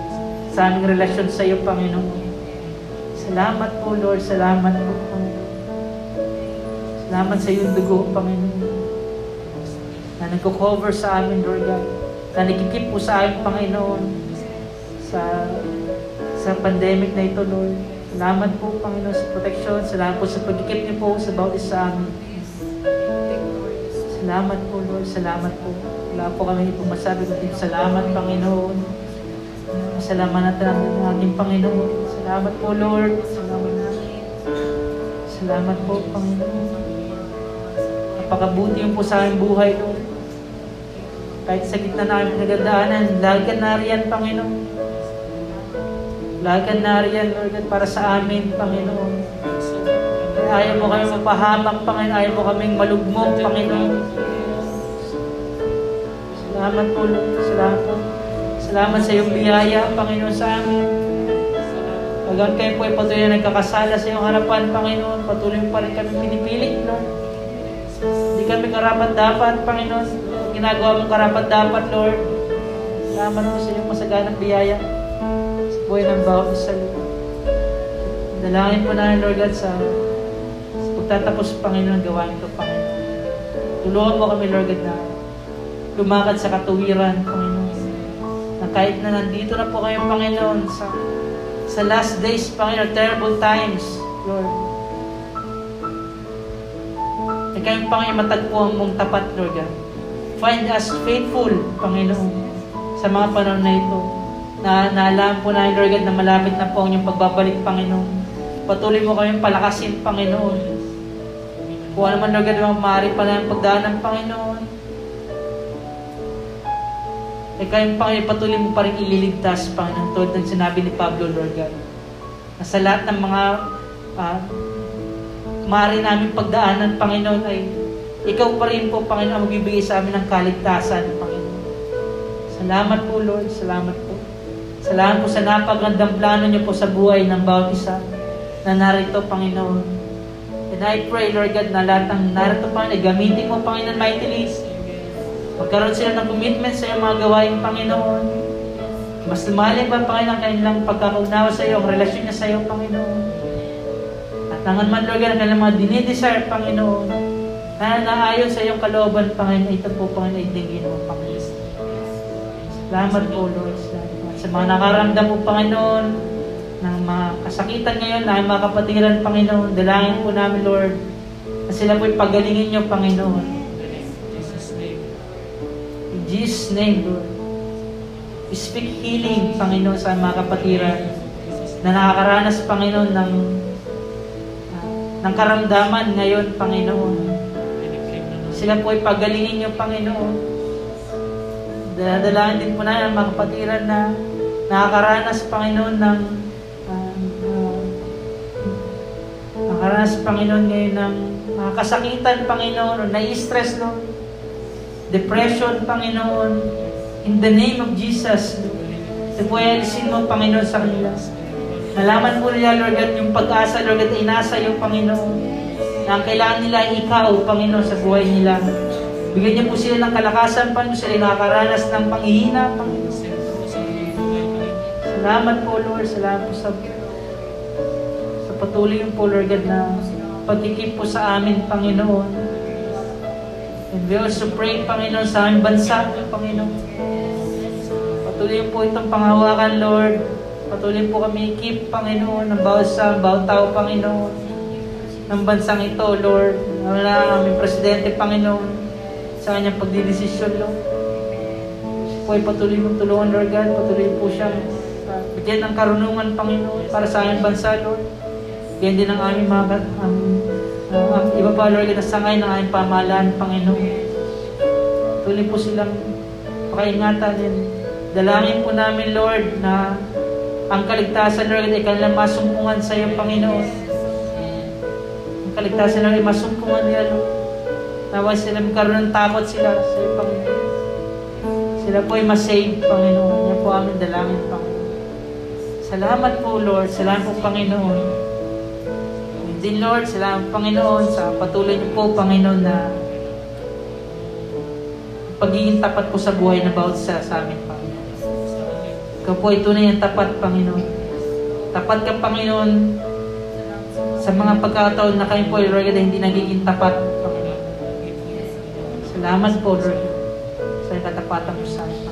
Sa aming relasyon sa iyo, Panginoon. Salamat po, Lord. Salamat po, Panginoon. Salamat sa iyong dugo, Panginoon. Na nagko-cover sa amin, Lord God. Na nagkikip po sa amin, Panginoon. Sa sa pandemic na ito, Lord. Salamat po, Panginoon, sa protection. Salamat po sa pagkikip niyo po sa bawat isa sa amin. Salamat po, Lord. Salamat po. Wala po kami po masabi kundi salamat, Panginoon. Salamat natin ang ating Panginoon. Salamat po, Lord. Salamat natin. Salamat po, Panginoon. Napakabuti yung po sa aming buhay, Lord. Kahit sa gitna namin pinagandaanan, lagi ka nariyan, Panginoon. Lagi ka nariyan, Lord God, para sa amin, Panginoon. Ayaw mo kami mapahamak, Panginoon. Ayaw mo kaming malugmok, Panginoon. Salamat po, Lord. Salamat po. Salamat sa iyong biyaya, Panginoon, sa amin. Hanggang kayo po ay patuloy na nagkakasala sa iyong harapan, Panginoon. Patuloy pa rin kami pinipilit, Lord. Hindi kami karapat dapat, Panginoon. Ginagawa mong karapat dapat, Lord. Salamat mo sa iyong masaganang biyaya sa buhay ng bawat isa, Lord. Dalangin po namin, Lord God, sa, sa pagtatapos, Panginoon, gawain ito, Panginoon. Tulungan mo kami, Lord God, na lumakad sa katuwiran, Panginoon. Na kahit na nandito na po kayo, Panginoon, sa sa last days, Panginoon, terrible times, Lord. Kayong Panginoon, matagpuan mong tapat, Lord God. Find us faithful, Panginoon, sa mga panahon na ito. Na naalam po namin, Lord God, na malapit na po ang inyong pagbabalik, Panginoon. Patuloy mo kami palakasin, Panginoon. Kung ano man, Lord God, maaari pa na pagdaan ng Panginoon. Eh kayong Panginoon, patuloy mo pa rin ililigtas, Panginoon, tulad ng sinabi ni Pablo, Lord God. Na sa lahat ng mga uh, maaari namin pagdaanan, Panginoon, ay ikaw pa rin po, Panginoon, ang magbibigay sa amin ng kaligtasan, Panginoon. Salamat po, Lord. Salamat po. Salamat po sa napagandang plano niyo po sa buhay ng bawat isa na narito, Panginoon. And I pray, Lord God, na lahat ng narito, Panginoon, gamitin mo, Panginoon, mightily Magkaroon sila ng commitment sa iyong mga gawain, Panginoon. Mas lumalim pa, Panginoon, ang kanilang pagkakaunawa sa iyo, ang relasyon niya sa iyo, Panginoon. At nangan man, Lord, ang kanilang mga dinidesire, Panginoon, na naayon sa iyong kalooban, Panginoon, ito po, Panginoon, itigin mo, Panginoon. Salamat po, Lord. Salamat. Sa mga nakaramdam mo, Panginoon, ng mga kasakitan ngayon, na mga kapatiran, Panginoon, dalangin po namin, Lord, na sila po'y pagalingin niyo, Panginoon. In Jesus' name, Lord. Speak healing, Panginoon, sa mga kapatiran na nakakaranas, Panginoon, ng uh, ng karamdaman ngayon, Panginoon. Sila po ay pagalingin niyo, Panginoon. Dadalahan din po na ang mga kapatiran na nakakaranas, Panginoon, ng uh, uh, nakakaranas, Panginoon, ngayon ng mga kasakitan, Panginoon, o nai-stress, Lord depression, Panginoon. In the name of Jesus, ito ay alisin mo, Panginoon, sa kanila. Nalaman po nila, Lord God, yung pag-asa, Lord God, inasa yung Panginoon. Na ang kailangan nila ay ikaw, Panginoon, sa buhay nila. Bigyan niyo po sila ng kalakasan, Panginoon, sila nakakaranas ng panghihina, Panginoon. Salamat po, Lord. Salamat po sa, sa patuloy yung po, Lord God, na pagkikip po sa amin, Panginoon. And we also pray, Panginoon, sa aming bansa, Panginoon. Patuloy po itong panghawakan, Lord. Patuloy po kami keep, Panginoon, ng bawat sa bawat tao, Panginoon, ng bansang ito, Lord. Ang aming presidente, Panginoon, sa kanyang pagdidesisyon, Lord. Po ay patuloy mong tulungan, Lord God. Patuloy po siyang uh, bigyan ng karunungan, Panginoon, para sa aming bansa, Lord. Ganyan din ang aming mga, um, uh, ang iba pa, Lord, na sangay ng aming pamahalaan, Panginoon. Tuloy po silang pakaingatan din. Dalangin po namin, Lord, na ang kaligtasan, Lord, ay kanilang masumpungan sa iyo, Panginoon. Kaligtasan, ay masumpungan nila, Lord. Nawa sila magkaroon ng takot sila sa iyo, Panginoon. Sila po ay masave, Panginoon. Yan po aming dalangin, Panginoon. Salamat po, Lord. Salamat po, Panginoon. Din, Lord, salamat, Panginoon, sa patuloy niyo po, Panginoon, na pagiging tapat po sa buhay na bawat isa sa amin, Panginoon. Ikaw po ay tunay ang tapat, Panginoon. Tapat ka, Panginoon, sa mga pagkataon na kayo po, Lord, na hindi nagiging tapat. Salamat po, Lord, sa katapatan mo sa amin.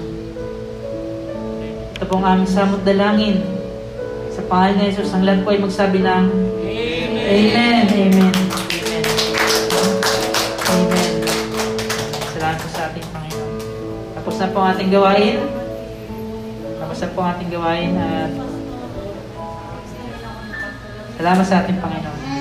Ito po ang aming samot dalangin. Sa pangalan ni Jesus, ang lahat po ay magsabi ng Amen. Amen. Amen. Salamat sa ating Panginoon. Tapos na po ang ating gawain. Tapos na po ang ating gawain at salamat sa ating Panginoon.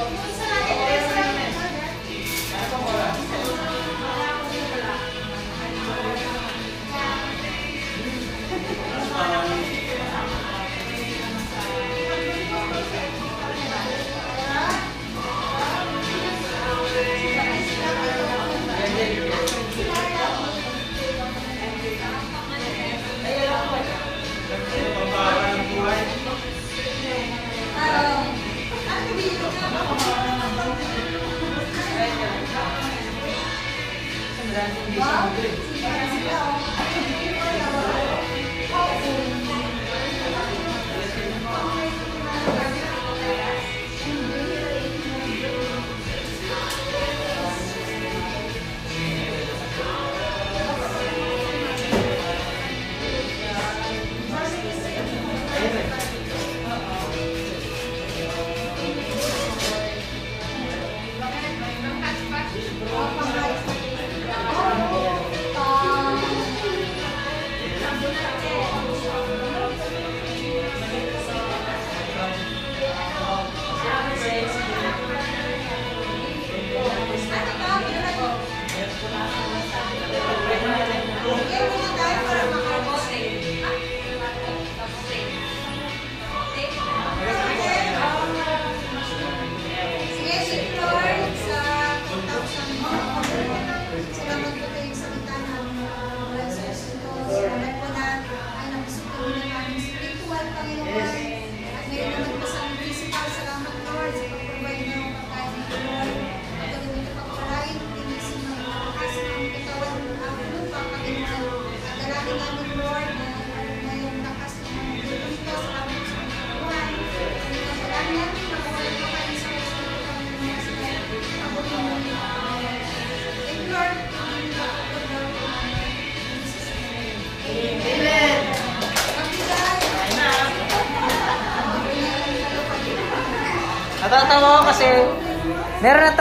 Thank you.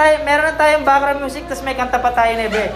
tayo, meron na tayong background music, tapos may kanta pa tayo, Nebe.